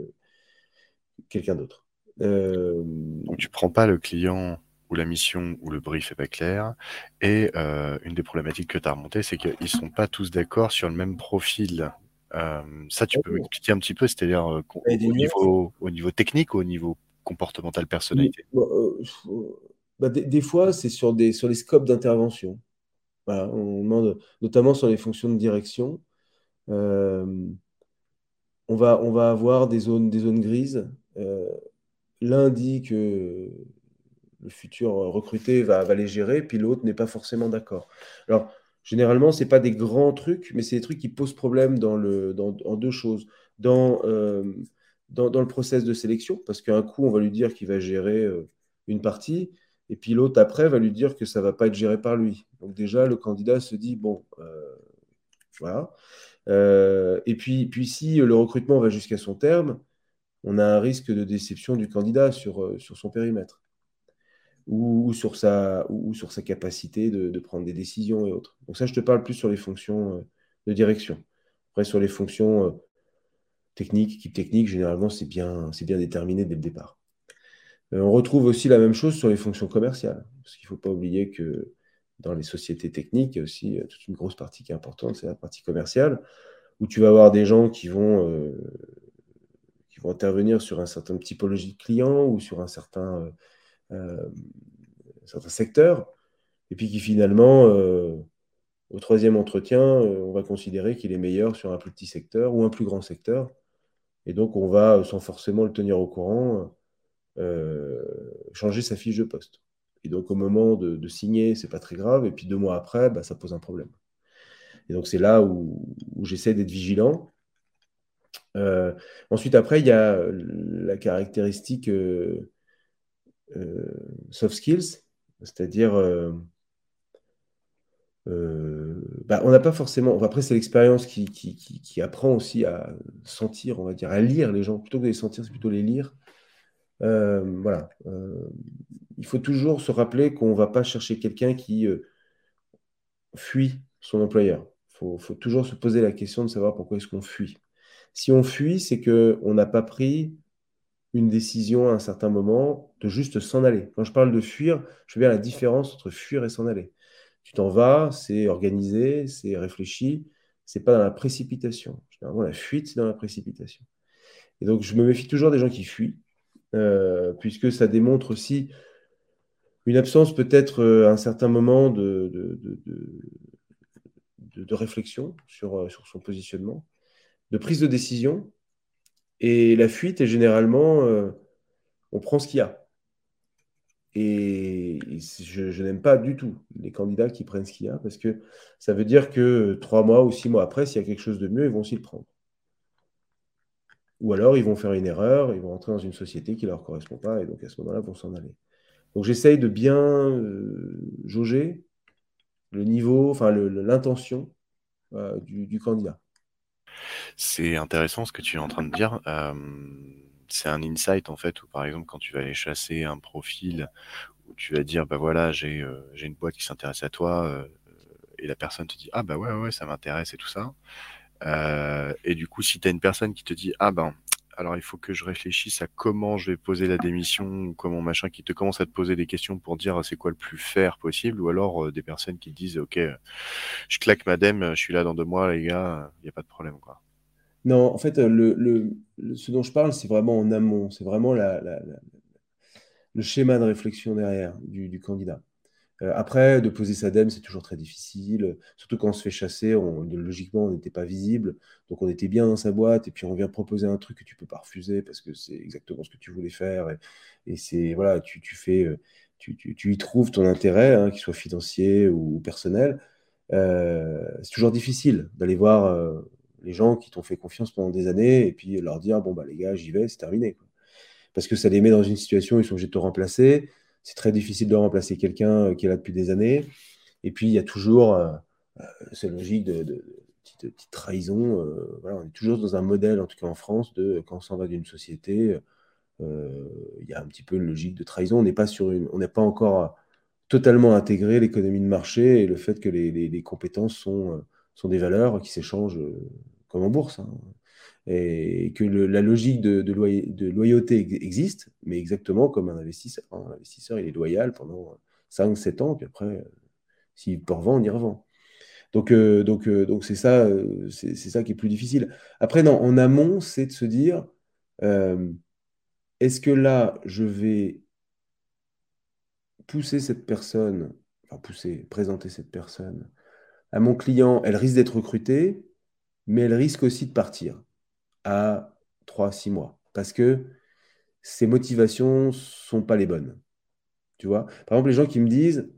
quelqu'un d'autre. Donc tu prends pas le client où la mission ou le brief est pas clair. Et euh, une des problématiques que tu as remontées, c'est qu'ils sont pas tous d'accord sur le même profil. Euh, ça, tu peux m'expliquer un petit peu, c'est-à-dire euh, au, niveau, au niveau technique ou au niveau comportemental, personnalité? bah, des, fois, c'est sur, des, sur les scopes d'intervention. on demande, notamment sur les fonctions de direction, on, va, on va avoir des zones, des zones grises. L'un dit que le futur recruté va, va les gérer, puis l'autre n'est pas forcément d'accord. Alors, généralement, ce n'est pas des grands trucs, mais c'est des trucs qui posent problème dans le, dans, en deux choses. Dans, euh, dans, le process de sélection, parce qu'un coup, on va lui dire qu'il va gérer euh, une partie, et puis l'autre, après, va lui dire que ça ne va pas être géré par lui. Donc déjà, le candidat se dit, bon, euh, voilà. Euh, et puis, puis, si le recrutement va jusqu'à son terme, on a un risque de déception du candidat sur, euh, sur son périmètre ou, sur, sa, ou, sur sa capacité de, prendre des décisions et autres. Donc ça, je te parle plus sur les fonctions de direction. Après, sur les fonctions techniques, équipe technique, généralement, c'est bien, déterminé dès le départ. Euh, on retrouve aussi la même chose sur les fonctions commerciales, parce qu'il ne faut pas oublier que dans les sociétés techniques, il y a aussi euh, toute une grosse partie qui est importante, c'est la partie commerciale, où tu vas avoir des gens qui vont, euh, intervenir sur un certain typologie de clients ou sur un certain, euh, certain secteur, et puis qui finalement, au troisième entretien, on va considérer qu'il est meilleur sur un plus petit secteur ou un plus grand secteur, et donc on va, sans forcément le tenir au courant, euh, changer sa fiche de poste. Et donc, au moment de, de signer, c'est pas très grave. Et puis, deux mois après, bah, ça pose un problème. Et donc, c'est là où, j'essaie d'être vigilant. Euh, ensuite, après, il y a la caractéristique euh, euh, soft skills, c'est-à-dire, euh, euh, bah, on n'a pas forcément. Après, c'est l'expérience qui, apprend aussi à sentir, on va dire, à lire les gens. Plutôt que de les sentir, c'est plutôt les lire. Euh, voilà. Euh, il faut toujours se rappeler qu'on ne va pas chercher quelqu'un qui euh, fuit son employeur. Il faut, faut, toujours se poser la question de savoir pourquoi est-ce qu'on fuit. Si on fuit, c'est qu'on n'a pas pris une décision à un certain moment de juste s'en aller. Quand je parle de fuir, je veux bien la différence entre fuir et s'en aller. Tu t'en vas, c'est organisé, c'est réfléchi, c'est pas dans la précipitation. Généralement, la fuite, c'est dans la précipitation. Et donc, je me méfie toujours des gens qui fuient euh, puisque ça démontre aussi une absence peut-être euh, à un certain moment de, de, de, de réflexion sur, euh, sur, son positionnement, de prise de décision. Et la fuite est généralement, euh, on prend ce qu'il y a. Et je, n'aime pas du tout les candidats qui prennent ce qu'il y a, parce que ça veut dire que trois mois ou six mois après, s'il y a quelque chose de mieux, ils vont le prendre. Ou alors, ils vont faire une erreur, ils vont rentrer dans une société qui ne leur correspond pas, et donc à ce moment-là, vont s'en aller. Donc, j'essaye de bien euh, jauger le niveau, enfin l'intention euh, du, candidat. C'est intéressant ce que tu es en train de dire. C'est un insight, en fait, où par exemple, quand tu vas aller chasser un profil, où tu vas dire, bah voilà, j'ai une boîte qui s'intéresse à toi, et la personne te dit, ah bah ouais, ouais, ça m'intéresse et tout ça. Et du coup, si tu as une personne qui te dit Ah ben, alors il faut que je réfléchisse à comment je vais poser la démission ou comment machin, qui te commence à te poser des questions pour dire c'est quoi le plus faire possible, ou alors euh, des personnes qui disent Ok, je claque ma dème, je suis là dans deux mois, les gars, il n'y a pas de problème. quoi. Non, en fait, le, le, ce dont je parle, c'est vraiment en amont, c'est vraiment la, le schéma de réflexion derrière du candidat. Euh, après, de poser sa dème, c'est toujours très difficile. Surtout quand on se fait chasser, on, logiquement, on n'était pas visible. Donc, on était bien dans sa boîte. Et puis, on vient proposer un truc que tu peux pas refuser parce que c'est exactement ce que tu voulais faire. Et, c'est, voilà, tu, tu fais, euh, tu, tu, tu, y trouves ton intérêt, hein, qu'il soit financier ou personnel. Euh, c'est toujours difficile d'aller voir les gens qui t'ont fait confiance pendant des années et puis leur dire bon, bah, les gars, j'y vais, c'est terminé. Parce que ça les met dans une situation où ils sont obligés de te remplacer c'est très difficile de remplacer quelqu'un euh, qui est là depuis des années. Et puis, il y a toujours euh, euh cette logique de, petite trahison. On est toujours dans un modèle, en tout cas en France, de quand on s'en va d'une société, il y a un petit peu une logique de trahison. On n'est pas pas encore totalement intégré l'économie de marché et le fait que les compétences sont, sont des valeurs qui s'échangent comme en bourse. Hein et que la logique de, de, loy, de, loyauté existe, mais exactement comme un investisseur. Un investisseur, il est loyal pendant 5-7 ans, puis après, s'il peut revendre, il revend. Donc, euh, donc, euh, donc c'est ça, euh, c'est ça qui est plus difficile. Après, non, en amont, c'est de se dire, euh, est-ce que là, je vais pousser cette personne, enfin pousser, présenter cette personne à mon client, elle risque d'être recrutée, mais elle risque aussi de partir à 3-6 mois parce que ses motivations sont pas les bonnes. Tu vois? Par exemple, les gens qui me disent,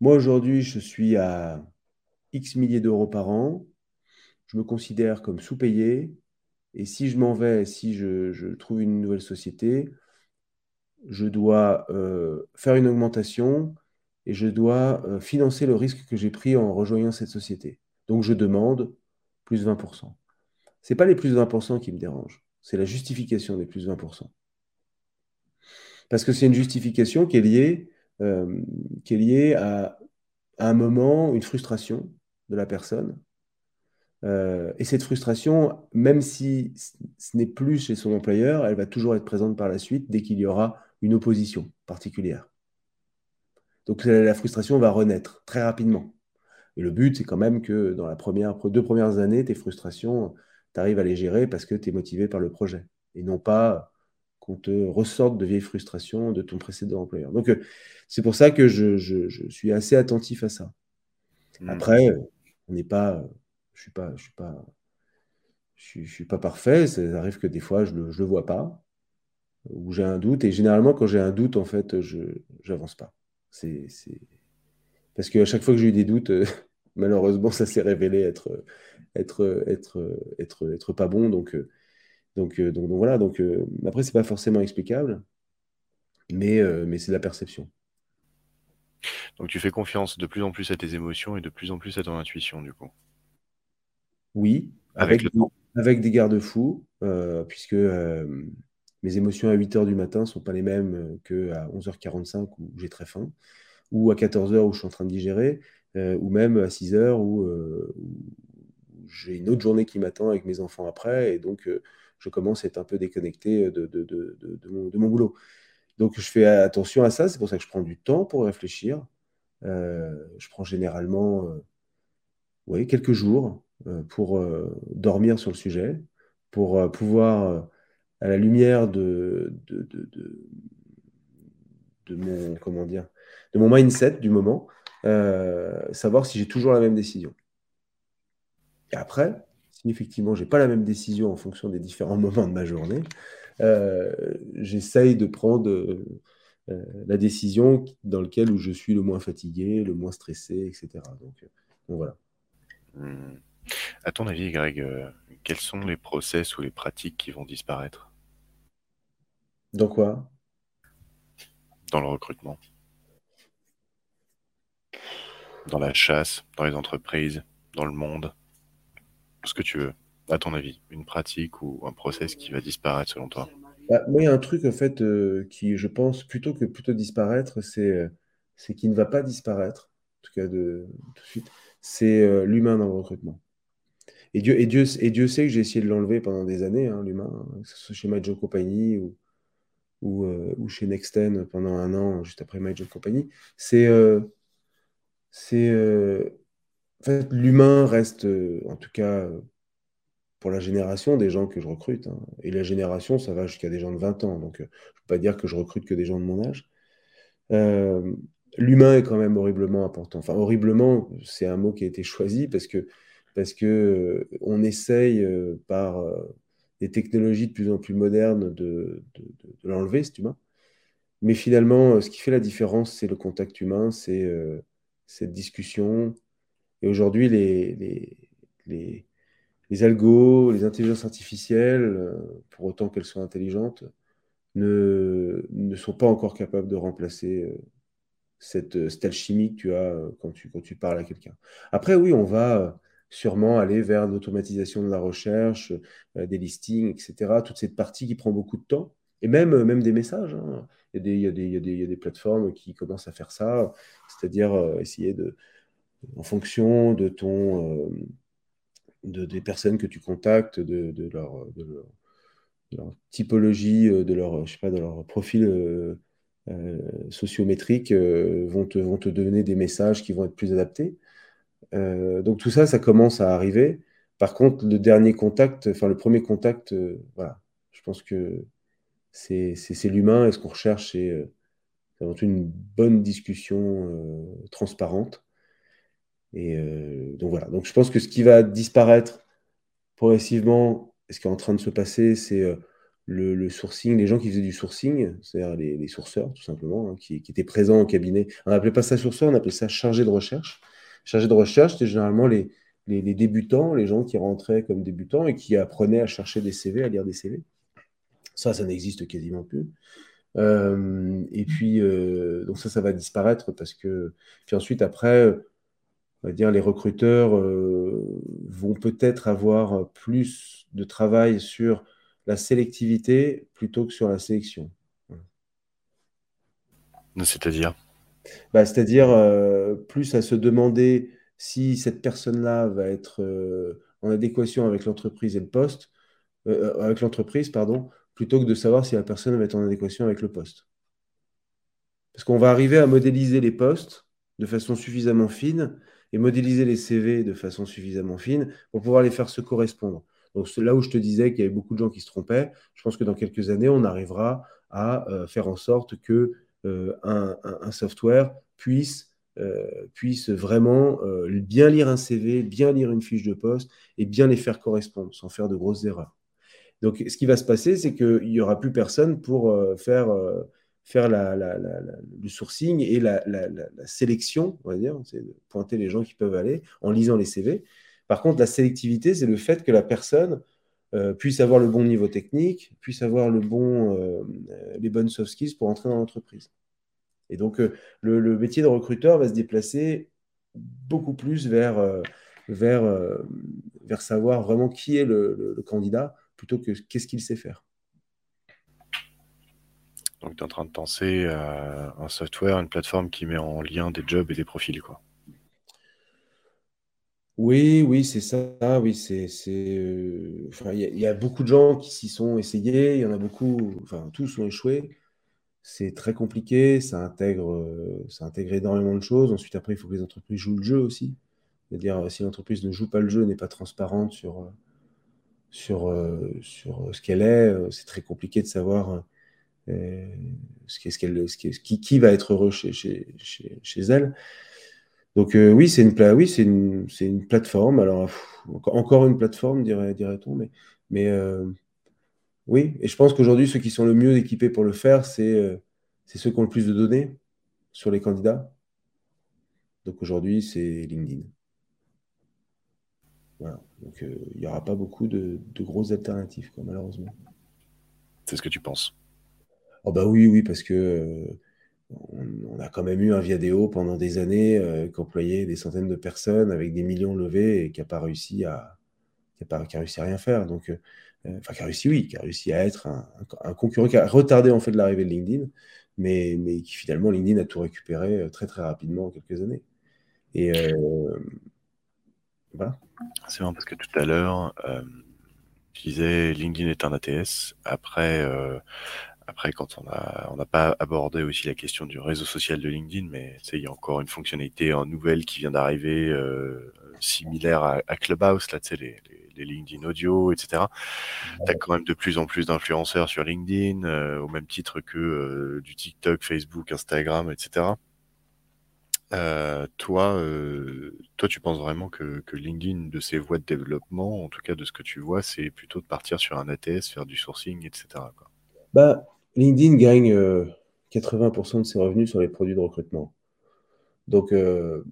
moi aujourd'hui, je suis à X milliers d'euros par an, je me considère comme sous-payé, et si je m'en vais, si je, trouve une nouvelle société, je dois euh, faire une augmentation et je dois euh, financer le risque que j'ai pris en rejoignant cette société. Donc je demande plus 20%. Ce n'est pas les plus 20% qui me dérangent, c'est la justification des plus 20%. Parce que c'est une justification qui est liée, euh, qui est liée à, un moment, une frustration de la personne. Euh, et cette frustration, même si ce n'est plus chez son employeur, elle va toujours être présente par la suite dès qu'il y aura une opposition particulière. Donc la frustration va renaître très rapidement. Et le but, c'est quand même que dans les deux premières années, tes frustrations, tu arrives à les gérer parce que tu es motivé par le projet. Et non pas qu'on te ressorte de vieilles frustrations de ton précédent employeur. Donc euh, c'est pour ça que je, suis assez attentif à ça. Mmh. Après, on n'est pas, je suis pas, je suis pas, je suis, pas parfait. Ça arrive que des fois je le, le vois pas ou j'ai un doute. Et généralement, quand j'ai un doute, en fait, je n'avance pas. C'est, Parce qu'à chaque fois que j'ai eu des doutes, euh, malheureusement, ça s'est révélé être, être, être, être, être pas bon. Donc, euh, donc, donc, donc voilà. Donc, euh, après, c'est pas forcément explicable, mais, mais c'est la perception. Donc, tu fais confiance de plus en plus à tes émotions et de plus en plus à ton intuition, du coup. Oui, avec, avec, des garde-fous, puisque mes émotions à 8 h du matin ne sont pas les mêmes qu'à 11h45 où j'ai très faim, ou à 14h où je suis en train de digérer, ou même à 6 h où, j'ai une autre journée qui m'attend avec mes enfants après, et donc je commence à être un peu déconnecté de, mon, boulot. Donc je fais attention à ça, c'est pour ça que je prends du temps pour réfléchir. je prends généralement oui, quelques jours pour dormir sur le sujet, pour pouvoir à la lumière de, mon, mindset du moment, euh, savoir si j'ai toujours la même décision. Et après, si effectivement j'ai pas la même décision en fonction des différents moments de ma journée, euh, j'essaye de prendre euh, la décision dans laquelle où je suis le moins fatigué, le moins stressé, etc. Donc, voilà. Hmm. À ton avis, Greg, quels sont les process ou les pratiques qui vont disparaître? Dans quoi? Dans le recrutement. Dans la chasse, dans les entreprises, dans le monde. Ce que tu veux. À ton avis, une pratique ou un process qui va disparaître selon toi? Bah, Moi, il y a un truc, en fait, euh, qui, je pense, plutôt que plutôt disparaître, c'est euh, c'est qui ne va pas disparaître, en tout cas de, tout de suite, c'est euh, l'humain dans le recrutement. Et Dieu, et, Dieu, et Dieu sait que j'ai essayé de l'enlever pendant des années, hein, l'humain, que ce soit chez Major Compagnie ou, euh, ou, chez Nexten pendant un an, juste après My Job Company, c'est. C'est en fait, l'humain reste, en tout cas pour la génération des gens que je recrute. Hein. Et la génération, ça va jusqu'à des gens de 20 ans. Donc, je ne peux pas dire que je recrute que des gens de mon âge. L'humain est quand même horriblement important. Enfin, horriblement, c'est un mot qui a été choisi parce que, parce que on essaye par des technologies de plus en plus modernes de, l'enlever, cet humain. Mais finalement, euh, ce qui fait la différence, c'est le contact humain, c'est euh, cette discussion. Et aujourd'hui, les, les, les, algos, les intelligences artificielles, euh, pour autant qu'elles soient intelligentes, ne, ne sont pas encore capables de remplacer cette, cette alchimie que tu as quand tu, quand tu parles à quelqu'un. Après, oui, on va sûrement aller vers l'automatisation de la recherche, euh, des listings, etc. Toute cette partie qui prend beaucoup de temps. Et même, euh, même des messages. Hein. Il, y a des, y y a des, plateformes qui commencent à faire ça, c'est-à-dire euh, essayer de, en fonction de ton, de, des personnes que tu contactes, de, leur, typologie, de leur, je de leur profil sociométrique, vont, te, vont te donner des messages qui vont être plus adaptés. Euh, donc tout ça, ça commence à arriver. Par contre, le dernier contact, enfin le premier contact, euh, voilà, je pense que c'est l'humain et ce qu'on recherche, c'est euh, une bonne discussion transparente. Et donc voilà. Donc je pense que ce qui va disparaître progressivement, ce qui est en train de se passer, c'est le, sourcing, les gens qui faisaient du sourcing, c'est-à-dire les, sourceurs, tout simplement, hein, qui, étaient présents au cabinet. On n'appelait pas ça sourceur, on appelait ça chargé de recherche. Chargé de recherche, c'était généralement les, débutants, les gens qui rentraient comme débutants et qui apprenaient à chercher des CV, à lire des CV. Ça, ça n'existe quasiment plus. Euh, et puis, euh, donc ça, ça va disparaître parce que. Puis ensuite, après, on va dire, les recruteurs euh, vont peut-être avoir plus de travail sur la sélectivité plutôt que sur la sélection. C'est-à-dire? Bah, C'est-à-dire plus à se demander si cette personne-là va être en adéquation avec l'entreprise et le poste, avec l'entreprise, pardon, plutôt que de savoir si la personne va être en adéquation avec le poste. Parce qu'on va arriver à modéliser les postes de façon suffisamment fine et modéliser les CV de façon suffisamment fine pour pouvoir les faire se correspondre. Donc là où je te disais qu'il y avait beaucoup de gens qui se trompaient, je pense que dans quelques années, on arrivera à euh, faire en sorte que euh, un, software puisse, euh, puisse vraiment bien lire un CV, bien lire une fiche de poste et bien les faire correspondre sans faire de grosses erreurs. Donc, ce qui va se passer, c'est qu'il n'y aura plus personne pour euh, faire, euh, le sourcing et la, sélection, on va dire, c'est pointer les gens qui peuvent aller en lisant les CV. Par contre, la sélectivité, c'est le fait que la personne euh, puisse avoir le bon niveau technique, puisse avoir le bon, les bonnes soft skills pour entrer dans l'entreprise. Et donc, le, métier de recruteur va se déplacer beaucoup plus vers savoir vraiment qui est le candidat plutôt que qu'est-ce qu'il sait faire. Donc, tu es en train de penser à un software, une plateforme qui met en lien des jobs et des profils, quoi. Oui, oui, c'est ça. Oui, c'est, euh, Enfin, il y, a beaucoup de gens qui s'y sont essayés. Il y en a beaucoup. Enfin, tous ont échoué. C'est très compliqué. Ça intègre, euh, ça intègre énormément de choses. Ensuite, après, il faut que les entreprises jouent le jeu aussi. C'est-à-dire, si l'entreprise ne joue pas le jeu, n'est pas transparente sur euh, sur, euh, sur ce qu'elle est. Euh, c'est très compliqué de savoir euh, ce qui, va être heureux chez, elle. Donc oui, c'est une, oui, c'est une, une plateforme. Alors encore une plateforme, dirait, dirait-on, mais, mais oui. Et je pense qu'aujourd'hui, ceux qui sont le mieux équipés pour le faire, c'est, c'est ceux qui ont le plus de données sur les candidats. Donc aujourd'hui, c'est LinkedIn. Donc euh, il n'y aura pas beaucoup de, grosses alternatives, malheureusement. C'est ce que tu penses Oh bah oui, oui, parce que euh, on, a quand même eu un Viadeo pendant des années euh, qui employait des centaines de personnes avec des millions levés et qui n'a pas réussi à qui pas, réussi à rien faire. Donc, enfin, qui a réussi, oui, qui a réussi à être un, concurrent qui a retardé en fait l'arrivée de LinkedIn, mais, mais qui finalement LinkedIn a tout récupéré très très rapidement en quelques années. Et voilà. C'est vrai parce que tout à l'heure, euh, je disais LinkedIn est un ATS. Après, euh, après quand on a, on n'a pas abordé aussi la question du réseau social de LinkedIn, mais il y a encore une fonctionnalité en nouvelle qui vient d'arriver, euh, similaire à, Clubhouse, là, tu sais, les, les, LinkedIn audio, etc. Tu as quand même de plus en plus d'influenceurs sur LinkedIn, au même titre que du TikTok, Facebook, Instagram, etc. Euh, toi, euh, toi, tu penses vraiment que, que, LinkedIn, de ses voies de développement, en tout cas de ce que tu vois, c'est plutôt de partir sur un ATS, faire du sourcing, etc. Quoi? Bah, LinkedIn gagne 80% euh, de ses revenus sur les produits de recrutement. Donc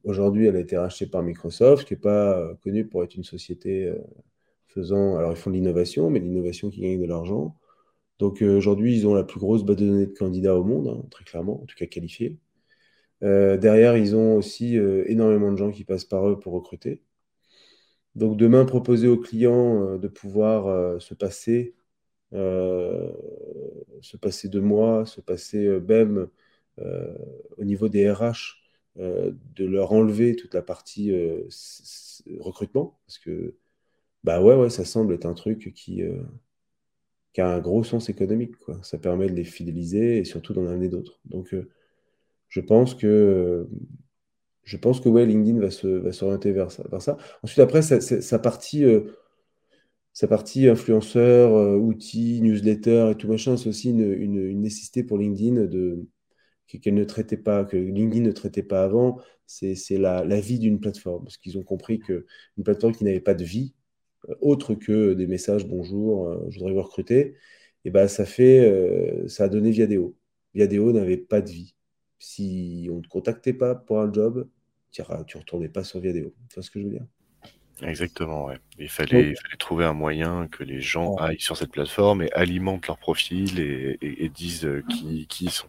aujourd'hui, elle a été rachetée par Microsoft, qui n'est pas connue pour être une société faisant. Alors, ils font de l'innovation, mais l'innovation qui gagne de l'argent. Donc aujourd'hui, ils ont la plus grosse base de données de candidats au monde, hein, très clairement, en tout cas qualifiés. Euh, derrière, ils ont aussi euh, énormément de gens qui passent par eux pour recruter. Donc demain, proposer aux clients euh, de pouvoir se passer, se passer de moi, se passer même au niveau des RH, de leur enlever toute la partie recrutement, parce que bah ouais, ouais, ça semble être un truc qui, a un gros sens économique. Ça permet de les fidéliser et surtout d'en amener d'autres. Donc je pense que, je pense que ouais, LinkedIn va, s'orienter vers ça. Ensuite, après, sa, partie, euh, sa partie influenceur, euh, outils, newsletter et tout machin, c'est aussi une, nécessité pour LinkedIn de, qu'elle ne traitait pas, que LinkedIn ne traitait pas avant, c'est, la, vie d'une plateforme. Parce qu'ils ont compris qu'une plateforme qui n'avait pas de vie, euh, autre que des messages bonjour, je voudrais vous recruter, et ben ça fait, ça a donné Viadeo. Viadeo n'avait pas de vie. Si on ne te contactait pas pour un job, tu ne retournais pas sur Viadeo. Tu vois ce que je veux dire? Exactement, ouais. Il fallait, trouver un moyen que les gens aillent sur cette plateforme et alimentent leur profil et, disent qui, qui, ils sont.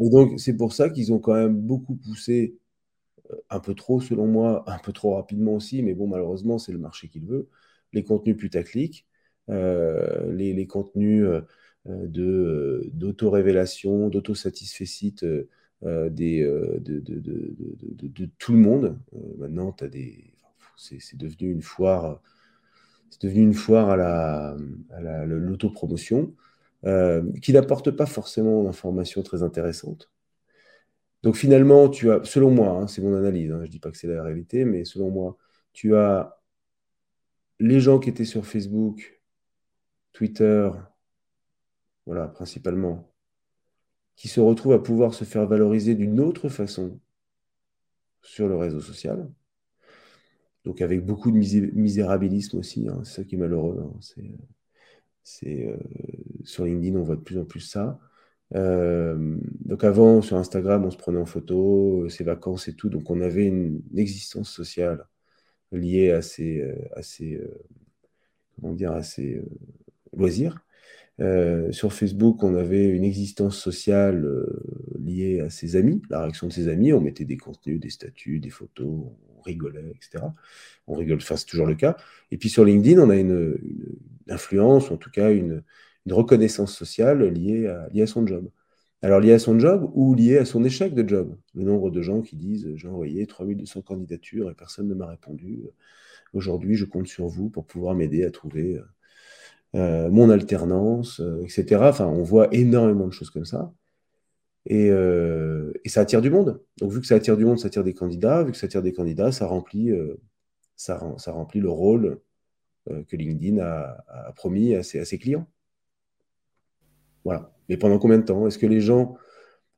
Et donc, c'est pour ça qu'ils ont quand même beaucoup poussé, un peu trop selon moi, un peu trop rapidement aussi, mais bon, malheureusement, c'est le marché qui le veut, les contenus putaclic, euh, les, les, contenus de, d'auto-révélation, d'auto-satisfecit des, de, de, de, tout le monde. maintenant, tu as des c'est devenu une foire, c'est devenu une foire à la, l'autopromotion euh, qui n'apporte pas forcément d'informations très intéressantes. Donc finalement, tu as, selon moi, hein, c'est mon analyse, hein, je ne dis pas que c'est la réalité, mais selon moi, tu as les gens qui étaient sur Facebook, Twitter, voilà, principalement, qui se retrouvent à pouvoir se faire valoriser d'une autre façon sur le réseau social donc avec beaucoup de misérabilisme aussi, hein, c'est ça qui est malheureux. Hein, c'est, euh, sur LinkedIn, on voit de plus en plus ça. Euh, donc avant, sur Instagram, on se prenait en photo, euh, ses vacances et tout, donc on avait une, existence sociale liée à ces, à comment dire, à ces loisirs. sur Facebook, on avait une existence sociale liée à ses amis, la réaction de ses amis. On mettait des contenus, des statuts, des photos, rigolait, etc. On rigole, enfin, c'est toujours le cas. Et puis sur LinkedIn, on a une, influence, en tout cas une, reconnaissance sociale liée à, son job. Alors liée à son job ou liée à son échec de job? Le nombre de gens qui disent j'ai envoyé 3200 candidatures et personne ne m'a répondu. Aujourd'hui, je compte sur vous pour pouvoir m'aider à trouver euh, mon alternance, euh, etc. Enfin, on voit énormément de choses comme ça. Euh, et, ça attire du monde. Donc, vu que ça attire du monde, ça attire des candidats. Vu que ça attire des candidats, ça remplit, euh, ça, remplit le rôle euh, que LinkedIn a, promis à ses, clients. Voilà. Mais pendant combien de temps? Est-ce que les gens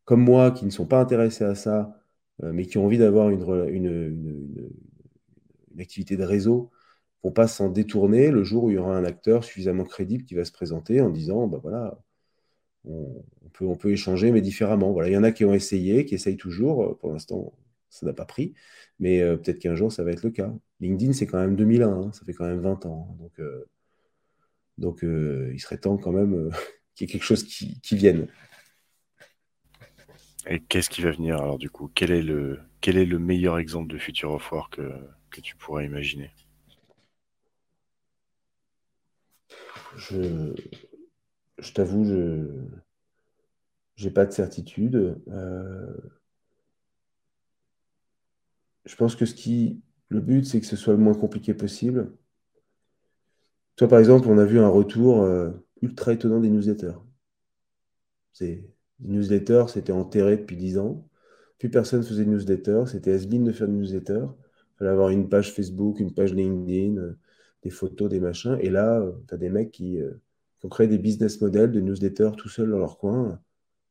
comme moi, qui ne sont pas intéressés à ça, mais qui ont envie d'avoir une, activité de réseau, vont pas s'en détourner le jour où il y aura un acteur suffisamment crédible qui va se présenter en disant, bah voilà, on, peut, on peut échanger, mais différemment. Voilà, il y en a qui ont essayé, qui essayent toujours. Pour l'instant, ça n'a pas pris. Mais euh, peut-être qu'un jour, ça va être le cas. LinkedIn, c'est quand même 2001, hein, ça fait quand même 20 ans. Donc, euh, donc euh, il serait temps quand même qu'il y ait quelque chose qui, vienne. Et qu'est-ce qui va venir alors du coup? Quel est, le, quel est le meilleur exemple de Future of Work que, que tu pourrais imaginer? Je, je t'avoue, je n'ai pas de certitude. Euh, je pense que ce qui, le but, c'est que ce soit le moins compliqué possible. Toi, par exemple, on a vu un retour euh, ultra étonnant des newsletters. Les newsletters, c'était enterré depuis 10 ans. Plus personne faisait de newsletters. C'était has de faire de newsletters. Il fallait avoir une page Facebook, une page LinkedIn, euh, des photos, des machins. Et là, tu as des mecs qui, qui ont créé des business models de newsletters tout seuls dans leur coin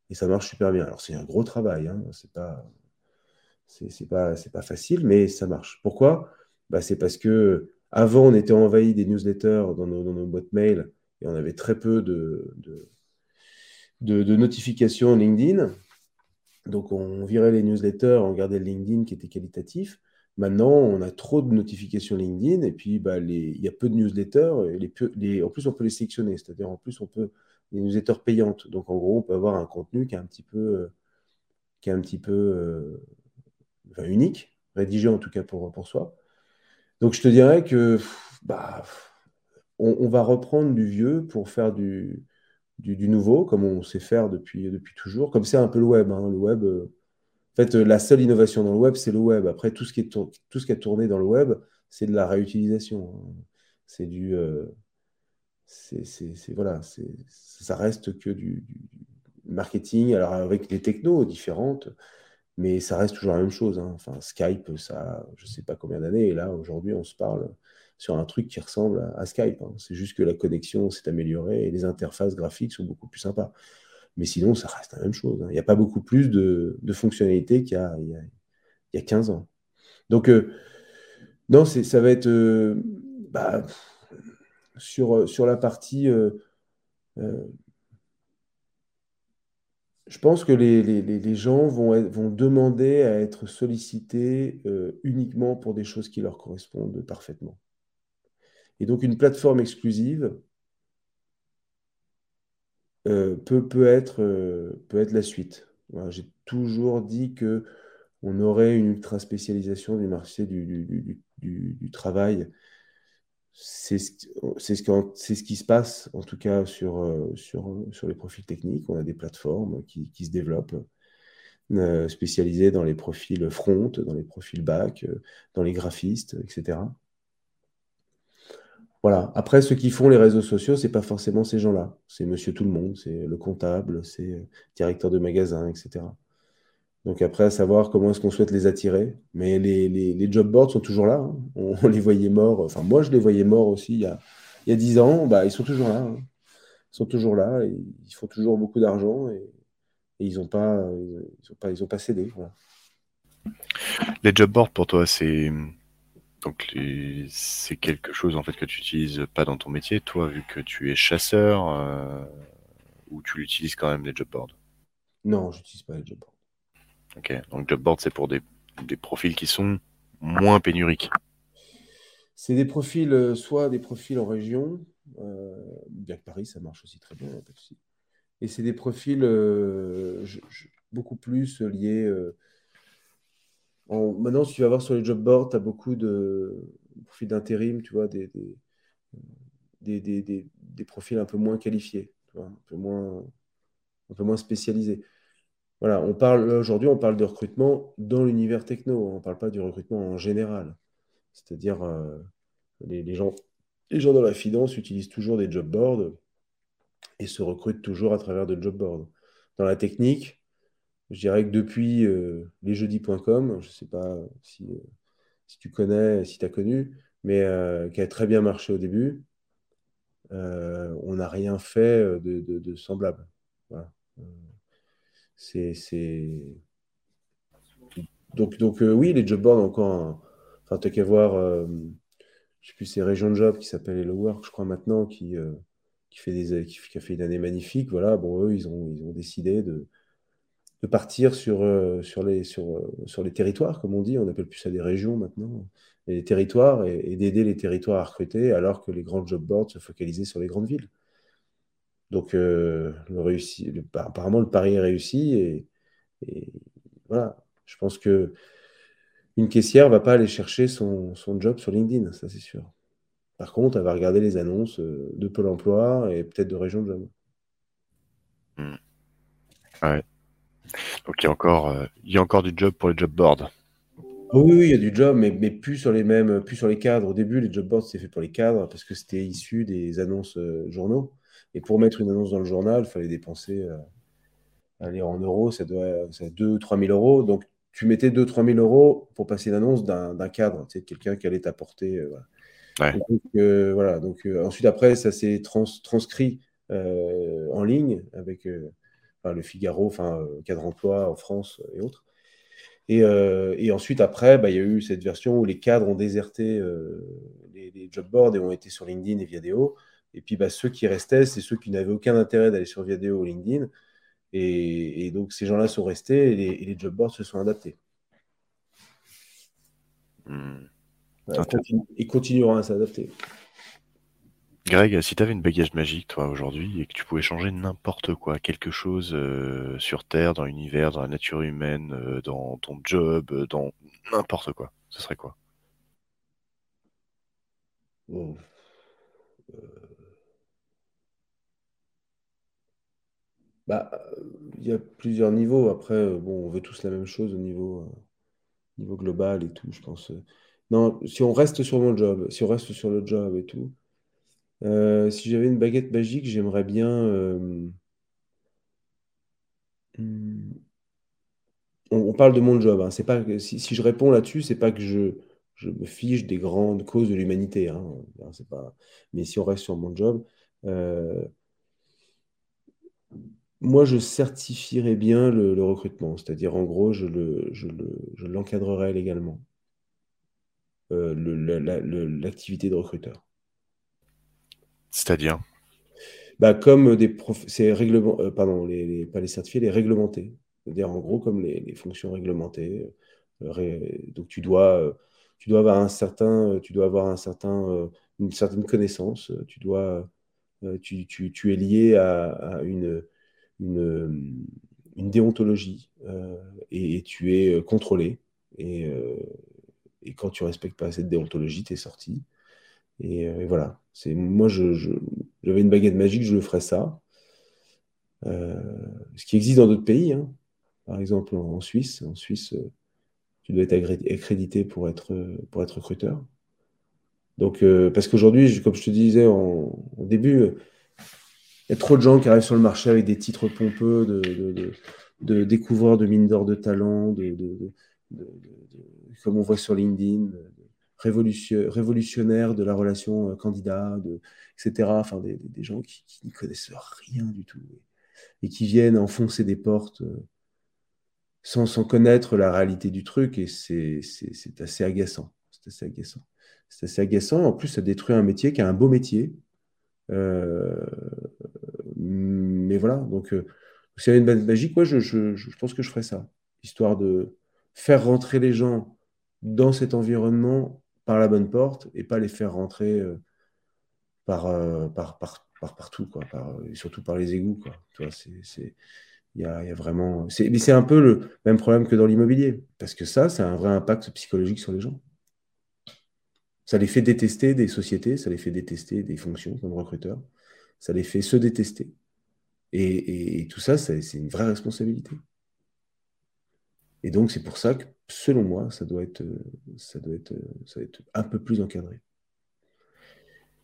et ça marche super bien. Alors c'est un gros travail, hein, c'est pas c'est pas pas facile, mais ça marche. Pourquoi? Bah, c'est parce que avant on était envahi des newsletters dans nos, boîtes mail et on avait très peu de, de, de notifications LinkedIn. Donc on virait les newsletters, on gardait le LinkedIn qui était qualitatif. Maintenant, on a trop de notifications LinkedIn et puis bah, il y a peu de newsletters. Et en plus, on peut les sélectionner, c'est-à-dire en plus, on peut les newsletters payantes. Donc, en gros, on peut avoir un contenu qui est un petit peu, euh, euh, unique, rédigé en tout cas pour, pour soi. Donc, je te dirais que bah, on, va reprendre du vieux pour faire du, du, nouveau, comme on sait faire depuis, depuis toujours. Comme c'est un peu le web. Hein. Le web. Euh, fait, la seule innovation dans le web, c'est le web. Après, tout ce qui est tout ce qui a tourné dans le web, c'est de la réutilisation. C'est du, euh, c'est voilà, ça reste que du, marketing, alors avec des technos différentes, mais ça reste toujours la même chose. Hein. Enfin, Skype, ça, je sais pas combien d'années, et là aujourd'hui, on se parle sur un truc qui ressemble à, Skype. Hein. C'est juste que la connexion s'est améliorée et les interfaces graphiques sont beaucoup plus sympas. Mais sinon, ça reste la même chose. Hein. Il n'y a pas beaucoup plus de, fonctionnalités qu'il y, a, il, 15 ans. Donc, euh, non, ça va être euh, bah, sur, sur la partie euh, je pense que les, gens vont, vont, demander à être sollicités uniquement pour des choses qui leur correspondent parfaitement. Et donc une plateforme exclusive peut, peut, être, peut être la suite. J'ai toujours dit que on aurait une ultra spécialisation du marché du, du, travail. C'est ce, ce, ce, qui se passe, en tout cas, sur, euh, sur, sur les profils techniques. On a des plateformes qui, qui se développent, euh, spécialisées dans les profils front, dans les profils back, euh, dans les graphistes, etc. Voilà. Après, ceux qui font les réseaux sociaux, c'est pas forcément ces gens-là. C'est monsieur tout le monde, c'est le comptable, c'est le directeur de magasin, etc. Donc après, à savoir comment est-ce qu'on souhaite les attirer. Mais les, job boards sont toujours là. Hein. On, les voyait morts. Enfin, moi, je les voyais morts aussi il y a, il y a 10 ans. Bah, ils sont toujours là. Hein. Ils sont toujours là. Ils font toujours beaucoup d'argent. Et, ils n'ont pas, ils pas, pas cédé. Les job boards, pour toi, c'est... Donc c'est quelque chose en fait que tu utilises pas dans ton métier, toi vu que tu es chasseur, euh, ou tu l'utilises quand même les job boards? Non, je n'utilise pas les job boards. Ok, donc Jobboard, c'est pour des, profils qui sont moins pénuriques. C'est des profils, euh, soit des profils en région, euh, bien que Paris, ça marche aussi très bien, Et c'est des profils beaucoup plus liés. Maintenant, si tu vas voir sur les job boards, tu as beaucoup de profils d'intérim, tu vois, des, profils un peu moins qualifiés, un, peu moins, un spécialisés. On parle aujourd'hui, on parle de recrutement dans l'univers techno. On ne parle pas du recrutement en général. C'est-à-dire, euh, les, gens, les gens dans la finance utilisent toujours des job boards et se recrutent toujours à travers de job boards. Dans la technique, je dirais que depuis euh, lesjeudis.com, je ne sais pas si, euh, si, tu connais, si tu as connu, mais qui a très bien marché au début, on n'a rien fait de, semblable. Voilà. C'est. Donc, donc euh, oui, les job boards encore. Enfin, tu qu'à voir, euh, je sais plus, c'est Région de Job qui s'appelle Hello Work, je crois maintenant, qui, euh, qui, fait des, qui, a fait une année magnifique. Voilà, bon, eux, ils ont, ils ont décidé de, de partir sur, sur, les, sur, sur les territoires, comme on dit. On appelle plus ça des régions maintenant. Les territoires et, d'aider les territoires à recruter, alors que les grands job boards se focalisaient sur les grandes villes. Donc, euh, le réussi, apparemment, le pari est réussi. Et, voilà, je pense que une caissière ne va pas aller chercher son, job sur LinkedIn, ça c'est sûr. Par contre, elle va regarder les annonces euh, de Pôle emploi et peut-être de Région de job. Hmm. Ouais. Donc il y, a encore, euh, il y a encore du job pour les job boards. oui, oui, il y a du job, mais, mais, plus sur les mêmes, plus sur les cadres. Au début, les job boards, c'était fait pour les cadres parce que c'était issu des annonces journaux. Et pour mettre une annonce dans le journal, il fallait dépenser, euh, aller en euros, ça doit être 2-3 000 euros. Donc, tu mettais 2-3 000 euros pour passer l'annonce d'un cadre, tu sais, quelqu'un qui allait t'apporter. Euh. Donc, euh, voilà. Donc, ensuite, après, ça s'est transcrit en ligne avec le Figaro, enfin, cadre emploi en France et autres. Et, ensuite, après, bah, il y a eu cette version où les cadres ont déserté les, les, job boards et ont été sur LinkedIn et Viadeo. Et puis bah, ceux qui restaient, c'est ceux qui n'avaient aucun intérêt d'aller sur Viadeo ou LinkedIn. Et, donc ces gens-là sont restés et les, job boards se sont adaptés. Hmm. ils continueront à s'adapter. Greg, si tu avais une bagage magique, toi, aujourd'hui, et que tu pouvais changer n'importe quoi, quelque chose euh, sur Terre, dans l'univers, dans la nature humaine, euh, dans ton job, euh, dans n'importe quoi, ce serait quoi? Bah, il y a plusieurs niveaux. Après, bon, on veut tous la même chose au niveau, niveau global et tout, je pense. Non, si on reste sur mon job, si on reste sur le job et tout, euh, si j'avais une baguette magique, j'aimerais bien. Hmm, on, parle de mon job. Hein. C'est pas si, je réponds là-dessus, c'est pas que je, me fiche des grandes causes de l'humanité. Hein. Mais si on reste sur mon job, moi, je certifierais bien le, recrutement, c'est-à-dire en gros, je l'encadrerais légalement, euh, l'activité de recruteur. C'est-à-dire bah, comme des prof... c'est règlement, euh, pardon, les, pas les certifiés, les réglementés. C'est-à-dire en gros comme les, fonctions réglementées. Euh, donc tu dois, tu dois avoir un certain, tu dois avoir un certain, une certaine connaissance. Tu dois, tu, tu, tu, es lié à, une, une, une déontologie et, tu es contrôlé. Et, et quand tu respectes pas cette déontologie, tu es sorti. Et, voilà. Moi, j'avais une baguette magique, je le ferais ça. Euh, ce qui existe dans d'autres pays, hein. par exemple en, Suisse. En Suisse, euh, tu dois être accrédité pour être, pour être recruteur. Donc, euh, parce qu'aujourd'hui, comme je te disais en, début, il y a trop de gens qui arrivent sur le marché avec des titres pompeux de, de, de, découvreurs de mines d'or de talent, de, comme on voit sur LinkedIn, révolutionnaire de la relation candidat, etc. Enfin, des, gens qui, n'y connaissent rien du tout et qui viennent enfoncer des portes euh, sans, sans connaître la réalité du truc et c'est assez agaçant. C'est assez agaçant. C'est assez agaçant. En plus, ça détruit un métier qui est un beau métier. Euh, mais voilà, donc euh, s'il y avait une balle magique, moi, je, je, je, pense que je ferais ça, histoire de faire rentrer les gens dans cet environnement par la bonne porte et pas les faire rentrer par, par, par, par, partout, quoi, et surtout par les égouts. Quoi. Tu vois, c'est, il y a, y a, vraiment. Mais c'est un peu le même problème que dans l'immobilier, parce que ça, c'est un vrai impact psychologique sur les gens. Ça les fait détester des sociétés, ça les fait détester des fonctions comme recruteur, ça les fait se détester. Et, et, tout ça, c'est une vraie responsabilité. Et donc, c'est pour ça que, selon moi, ça doit être, ça doit être, ça doit être un peu plus encadré.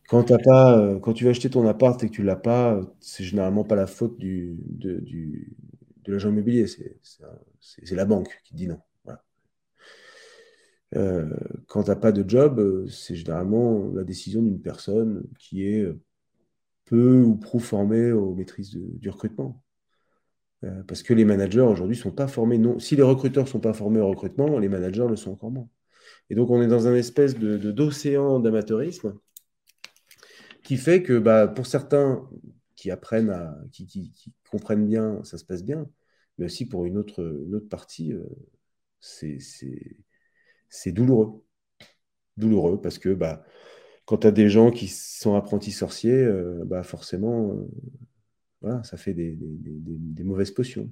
Quand, as pas, euh, quand tu vas acheter ton appart et que tu ne l'as pas, c'est généralement pas la faute du, de, du, de l'agent immobilier, c'est la banque qui dit non. Euh, quand tu n'as pas de job, c'est généralement la décision d'une personne qui est peu ou prou formée aux maîtrises du recrutement. Euh, parce que les managers aujourd'hui ne sont pas formés. Non. Si les recruteurs ne sont pas formés au recrutement, les managers le sont encore moins. Et donc on est dans un espèce de d'océan d'amateurisme qui fait que bah, pour certains qui apprennent à, qui, comprennent bien, ça se passe bien, mais aussi pour une autre, autre partie, euh, c'est douloureux. Douloureux parce que bah, quand tu as des gens qui sont apprentis sorciers, euh, bah, forcément, voilà, ça fait des, des, mauvaises potions.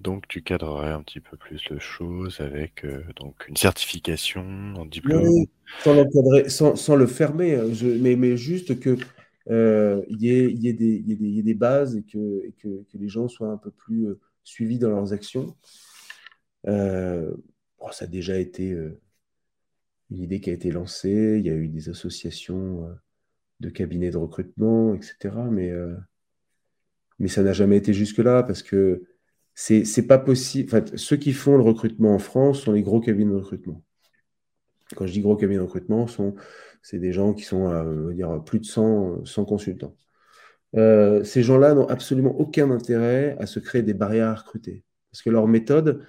Donc tu cadrerais un petit peu plus le chose avec euh, donc une certification, un diplôme. Oui, sans, sans, le fermer, hein, mais, mais, juste que euh, il y, ait, y, ait y, des bases et, que, et que, que, les gens soient un peu plus euh, suivis dans leurs actions. Bon, ça a déjà été une idée qui a été lancée. Il y a eu des associations de cabinets de recrutement, etc. Mais, mais ça n'a jamais été jusque-là parce que c'est pas possible. En ceux qui font le recrutement en France sont les gros cabinets de recrutement. Quand je dis gros cabinets de recrutement, c'est des gens qui sont à dire, plus de 100, 100 consultants. Euh, ces gens-là n'ont absolument aucun intérêt à se créer des barrières à recruter. Parce que leur méthode,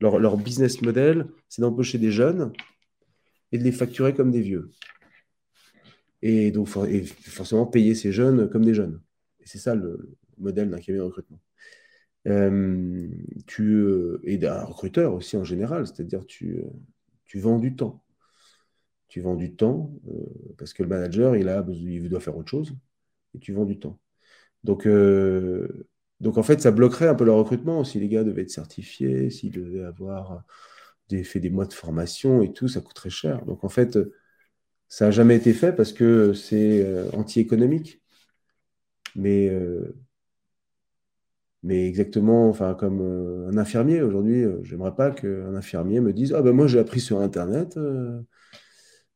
leur, leur business model, c'est d'embaucher des jeunes et de les facturer comme des vieux. Et donc, et forcément, payer ces jeunes comme des jeunes. Et c'est ça le modèle d'un cabinet de recrutement. Euh, tu, euh, et d'un recruteur aussi en général, c'est-à-dire tu, euh, tu vends du temps. Tu vends du temps parce que le manager, il, a, il doit faire autre chose et tu vends du temps. Donc, donc en fait, ça bloquerait un peu le recrutement si les gars devaient être certifiés, s'ils devaient avoir des, fait des mois de formation et tout, ça coûterait cher. Donc en fait, ça n'a jamais été fait parce que c'est anti-économique. Mais mais exactement, enfin, comme euh, un infirmier, aujourd'hui, euh, j'aimerais pas qu'un infirmier me dise Ah ben moi j'ai appris sur Internet.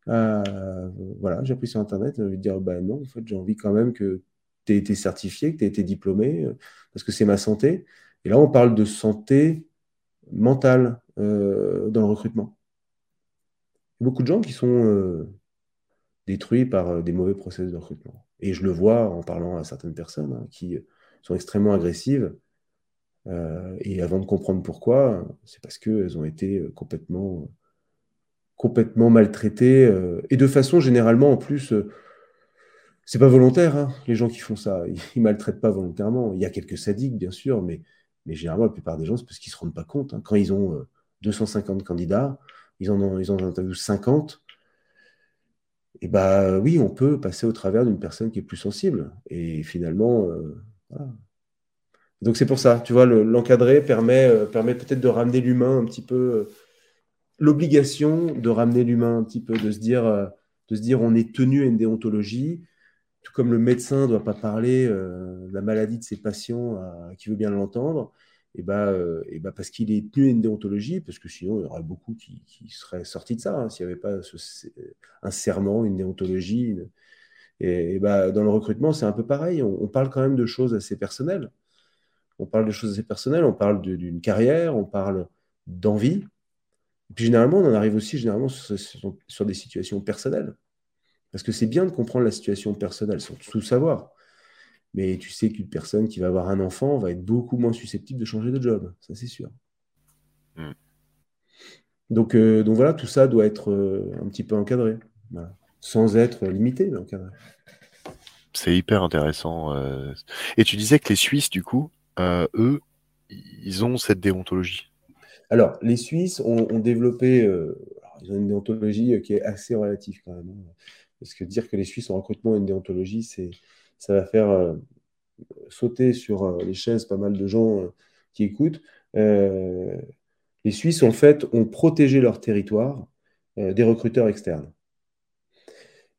Euh, voilà, j'ai appris sur Internet. Je vais dire Bah non, en fait, j'ai envie quand même que tu aies été certifié, que tu aies été diplômé, parce que c'est ma santé. Et là, on parle de santé mentale dans le recrutement. Il y a beaucoup de gens qui sont détruits par des mauvais process de recrutement. Et je le vois en parlant à certaines personnes hein, qui sont extrêmement agressives. Euh, et avant de comprendre pourquoi, c'est parce qu'elles ont été euh, complètement, complètement maltraitées, euh, et de façon généralement en plus c'est pas volontaire, hein, les gens qui font ça. Ils, ils maltraitent pas volontairement. Il y a quelques sadiques, bien sûr, mais, mais généralement, la plupart des gens, c'est parce qu'ils se rendent pas compte. hein. Quand ils ont euh, 250 candidats, ils en ont, ils en interviewent 50. Et bah oui, on peut passer au travers d'une personne qui est plus sensible. Et finalement, euh, voilà. Donc c'est pour ça, tu vois, le- l'encadrer permet, euh, permet peut-être de ramener l'humain un petit peu, euh, l'obligation de ramener l'humain un petit peu, de se dire, de se dire on est tenu à une déontologie, tout comme le médecin ne doit pas parler de la maladie de ses patients à, qui veut bien l'entendre, bah, euh, et bah parce qu'il est tenu à une déontologie, parce que sinon il y aurait beaucoup qui, seraient sortis de ça, hein, s'il n'y avait pas ce- un serment, une déontologie. Et, bah, dans le recrutement, c'est un peu pareil, on, parle quand même de choses assez personnelles. On parle de choses assez personnelles, on parle d'une carrière, on parle d'envie. Et puis généralement, on en arrive aussi généralement sur- sur des situations personnelles. Parce que c'est bien de comprendre la situation personnelle sans tout savoir. Mais tu sais qu'une personne qui va avoir un enfant va être beaucoup moins susceptible de changer de job, ça c'est sûr. Mm. Donc, euh, donc voilà, tout ça doit être euh, un petit peu encadré. Voilà. Sans être limité, mais encadré. C'est hyper intéressant. euh. Et tu disais que les Suisses, du coup, eux, ils ont cette déontologie. Alors, les Suisses ont, ont développé, alors, ils ont une déontologie qui est assez relative quand même. hein. Parce que dire que les Suisses en recrutement ont une déontologie, c'est, ça va faire euh, sauter sur euh, les chaises pas mal de gens euh, qui écoutent. Les Suisses, en fait, ont protégé leur territoire des recruteurs externes.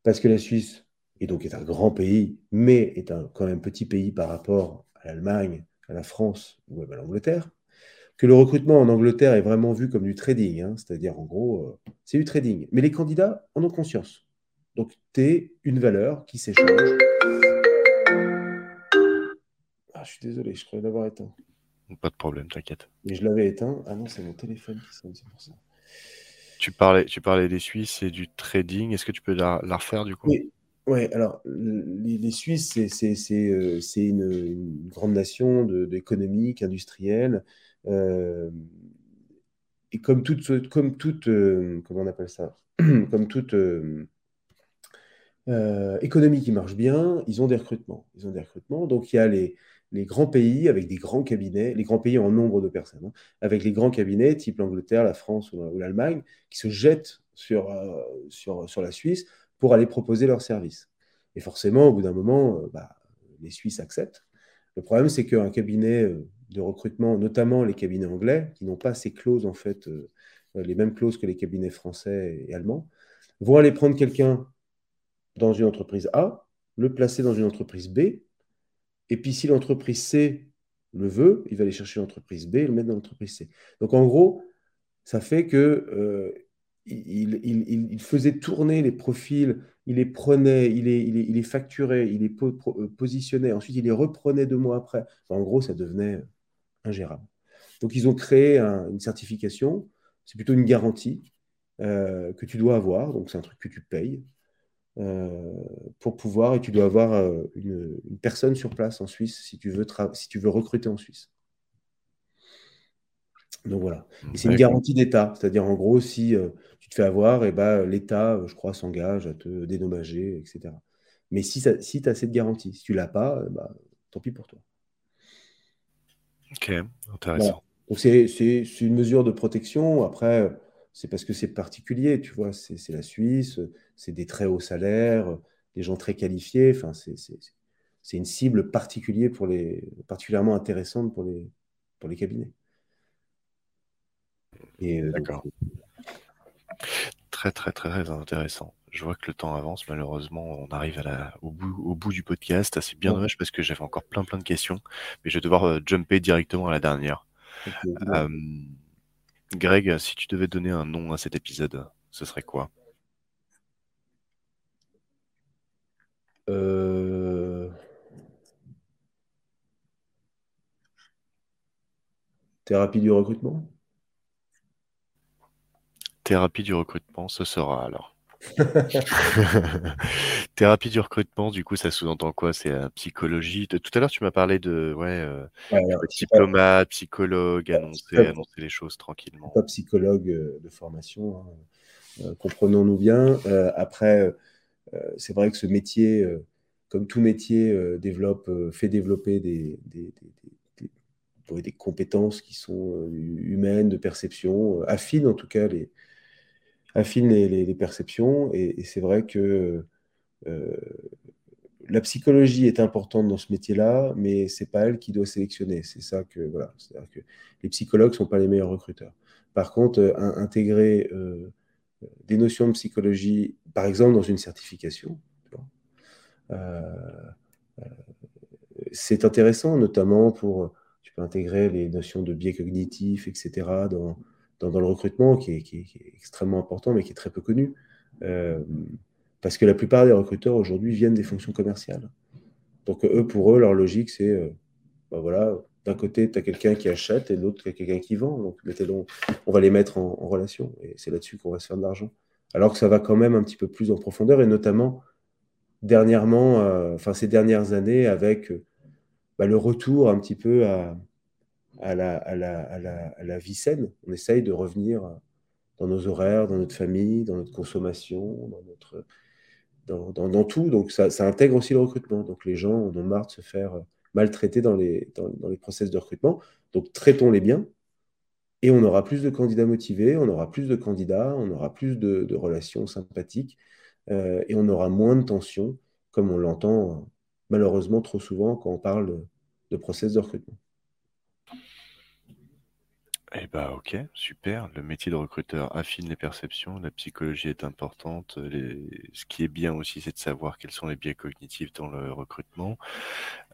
Parce que la Suisse est donc est un grand pays, mais est un quand même petit pays par rapport à l'Allemagne, à la France ou même à l'Angleterre que le recrutement en Angleterre est vraiment vu comme du trading, hein, c'est-à-dire en gros, c'est du trading. Mais les candidats en ont conscience. Donc, tu es une valeur qui s'échange. Je suis désolé, je croyais l'avoir éteint. Pas de problème, t'inquiète. Mais je l'avais éteint. Ah non, c'est mon téléphone qui sonne, c'est pour ça. Tu parlais, tu parlais des Suisses et du trading. Est-ce que tu peux la, la refaire, du coup? Oui. Ouais, alors les, les Suisses, c'est euh, une, une grande nation de- d'économique, industrielle. euh, et comme toute, comme toute euh, comment on appelle ça? Comme toute économie qui marche bien, ils ont des recrutements. Ils ont des recrutements. Donc il y a les, les grands pays avec des grands cabinets, les grands pays en nombre de personnes, hein, avec les grands cabinets type l'Angleterre, la France ou, l'Allemagne, qui se jettent sur, euh, sur, sur la Suisse pour aller proposer leurs services. Et forcément, au bout d'un moment, euh, bah, les Suisses acceptent. Le problème, c'est qu'un cabinet euh, de recrutement, notamment les cabinets anglais, qui n'ont pas ces clauses, en fait, les mêmes clauses que les cabinets français et allemands, vont aller prendre quelqu'un dans une entreprise A, le placer dans une entreprise B, et puis si l'entreprise C le veut, il va aller chercher l'entreprise B et le mettre dans l'entreprise C. Donc en gros, ça fait que euh, il, faisait tourner les profils, il les prenait, il les, facturait, il les po positionnait, ensuite il les reprenait deux mois après. En gros, ça devenait ingérable. Donc ils ont créé un, une certification, c'est plutôt une garantie euh, que tu dois avoir, donc c'est un truc que tu payes. Euh, pour pouvoir, et tu dois avoir euh, une, une, personne sur place en Suisse si tu veux, si tu veux recruter en Suisse. Donc voilà. Et c'est une garantie d'État, c'est-à-dire en gros, si euh, tu te fais avoir, et ben, l'État, je crois, s'engage à te dédommager, etc. Mais si, si tu as cette garantie, si tu l'as pas, bah, tant pis pour toi. Ok, intéressant. Voilà. Donc c'est une mesure de protection. Après, c'est parce que c'est particulier, tu vois, c'est la Suisse, c'est des très hauts salaires, des gens très qualifiés, enfin, c'est une cible particulière pour les, particulièrement intéressante pour les, pour les cabinets. Euh, D'accord. Très, très, très, très intéressant. Je vois que le temps avance, malheureusement, on arrive à la, au, bout, au bout du podcast. C'est bien ouais. dommage parce que j'avais encore plein, plein de questions, mais je vais devoir euh, jumper directement à la dernière. Okay, euh, Greg, si tu devais donner un nom à cet épisode, ce serait quoi? Euh... Thérapie du recrutement? Thérapie du recrutement, ce sera alors. Thérapie du recrutement, du coup, ça sous-entend quoi? C'est la psychologie? Tout à l'heure, tu m'as parlé de ouais, euh, ouais diplomate, psychologue, annoncer, annoncer les choses tranquillement. Pas psychologue euh, de formation, hein. euh, comprenons-nous bien. Euh, après, c'est vrai que ce métier comme tout métier, développe, fait développer des, des, des, compétences qui sont humaines, de perception, affine en tout cas les, affine les, perceptions. Et, c'est vrai que la psychologie est importante dans ce métier-là, mais c'est pas elle qui doit sélectionner. C'est ça que voilà, c'est-à-dire que les psychologues sont pas les meilleurs recruteurs. Par contre, intégrer des notions de psychologie, par exemple dans une certification, euh, euh, c'est intéressant, notamment pour, tu peux intégrer les notions de biais cognitifs, etc., dans, dans, le recrutement, qui est, extrêmement important, mais qui est très peu connu. Euh, parce que la plupart des recruteurs aujourd'hui viennent des fonctions commerciales. Donc, eux, pour eux, leur logique, c'est, bah voilà, d'un côté, tu as quelqu'un qui achète et de l'autre, tu as quelqu'un qui vend. Donc, on va les mettre en, relation. Et c'est là-dessus qu'on va se faire de l'argent. Alors que ça va quand même un petit peu plus en profondeur, et notamment dernièrement, euh, enfin ces dernières années, avec euh, bah, le retour un petit peu à, à, la, vie saine. On essaye de revenir dans nos horaires, dans notre famille, dans notre consommation, dans, notre, dans, tout. Donc ça, intègre aussi le recrutement. Donc les gens en ont marre de se faire maltraiter dans les, dans, process de recrutement. Donc traitons-les bien. Et on aura plus de candidats motivés, on aura plus de candidats, on aura plus de, de relations sympathiques. Euh, et on aura moins de tensions, comme on l'entend malheureusement trop souvent quand on parle de process de recrutement. Eh bah ok, super. Le métier de recruteur affine les perceptions, la psychologie est importante. Ce qui est bien aussi, c'est de savoir quels sont les biais cognitifs dans le recrutement.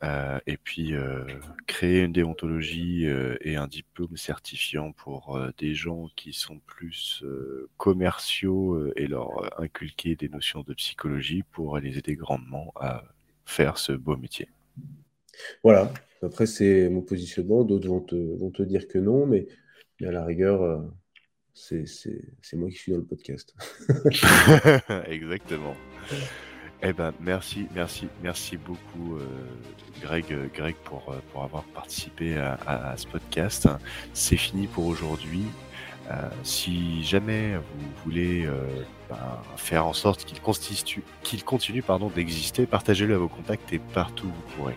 Euh, et puis euh, créer une déontologie euh, et un diplôme certifiant pour des gens qui sont plus commerciaux et leur inculquer des notions de psychologie pour les aider grandement à faire ce beau métier. Voilà. Après, c'est mon positionnement. D'autres vont te, vont te dire que non, mais à la rigueur, euh, c'est moi qui suis dans le podcast. Exactement. Eh ben, merci, merci, merci beaucoup, euh, Greg, Greg, pour, euh, pour avoir participé à, ce podcast. C'est fini pour aujourd'hui. si jamais vous voulez ben, faire en sorte qu'il qu'il continue d'exister, partagez-le à vos contacts et partout où vous pourrez.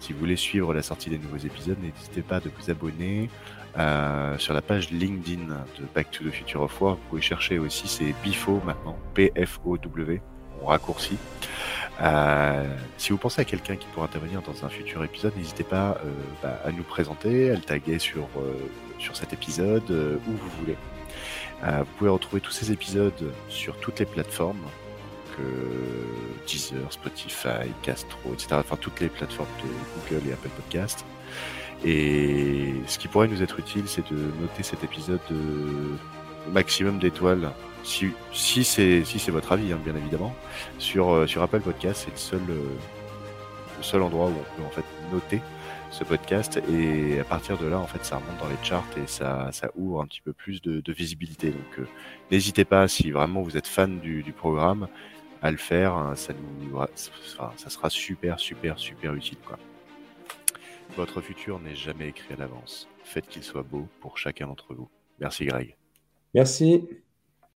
Si vous voulez suivre la sortie des nouveaux épisodes, n'hésitez pas à vous abonner, euh, sur la page LinkedIn de Back to the Future of War. Vous pouvez chercher aussi, c'est BIFO maintenant, P-F-O-W, on raccourci. Euh, si vous pensez à quelqu'un qui pourra intervenir dans un futur épisode, n'hésitez pas euh, bah, à nous présenter, à le taguer sur, sur cet épisode, où vous voulez. vous pouvez retrouver tous ces épisodes sur toutes les plateformes, Deezer, Spotify, Castro, etc. Enfin, toutes les plateformes de Google et Apple Podcast. Et ce qui pourrait nous être utile, c'est de noter cet épisode au maximum d'étoiles. Si, si c'est si votre avis, hein, bien évidemment, sur euh, sur Apple Podcast, c'est le seul euh, le seul endroit où on peut en fait noter ce podcast. Et à partir de là en fait ça remonte dans les charts et ça, ça ouvre un petit peu plus de, de visibilité. Donc euh, n'hésitez pas si vraiment vous êtes fan du, du programme à le faire hein, ça nous ça sera super super super utile quoi votre futur n'est jamais écrit à l'avance. Faites qu'il soit beau pour chacun d'entre vous. Merci Greg. Merci.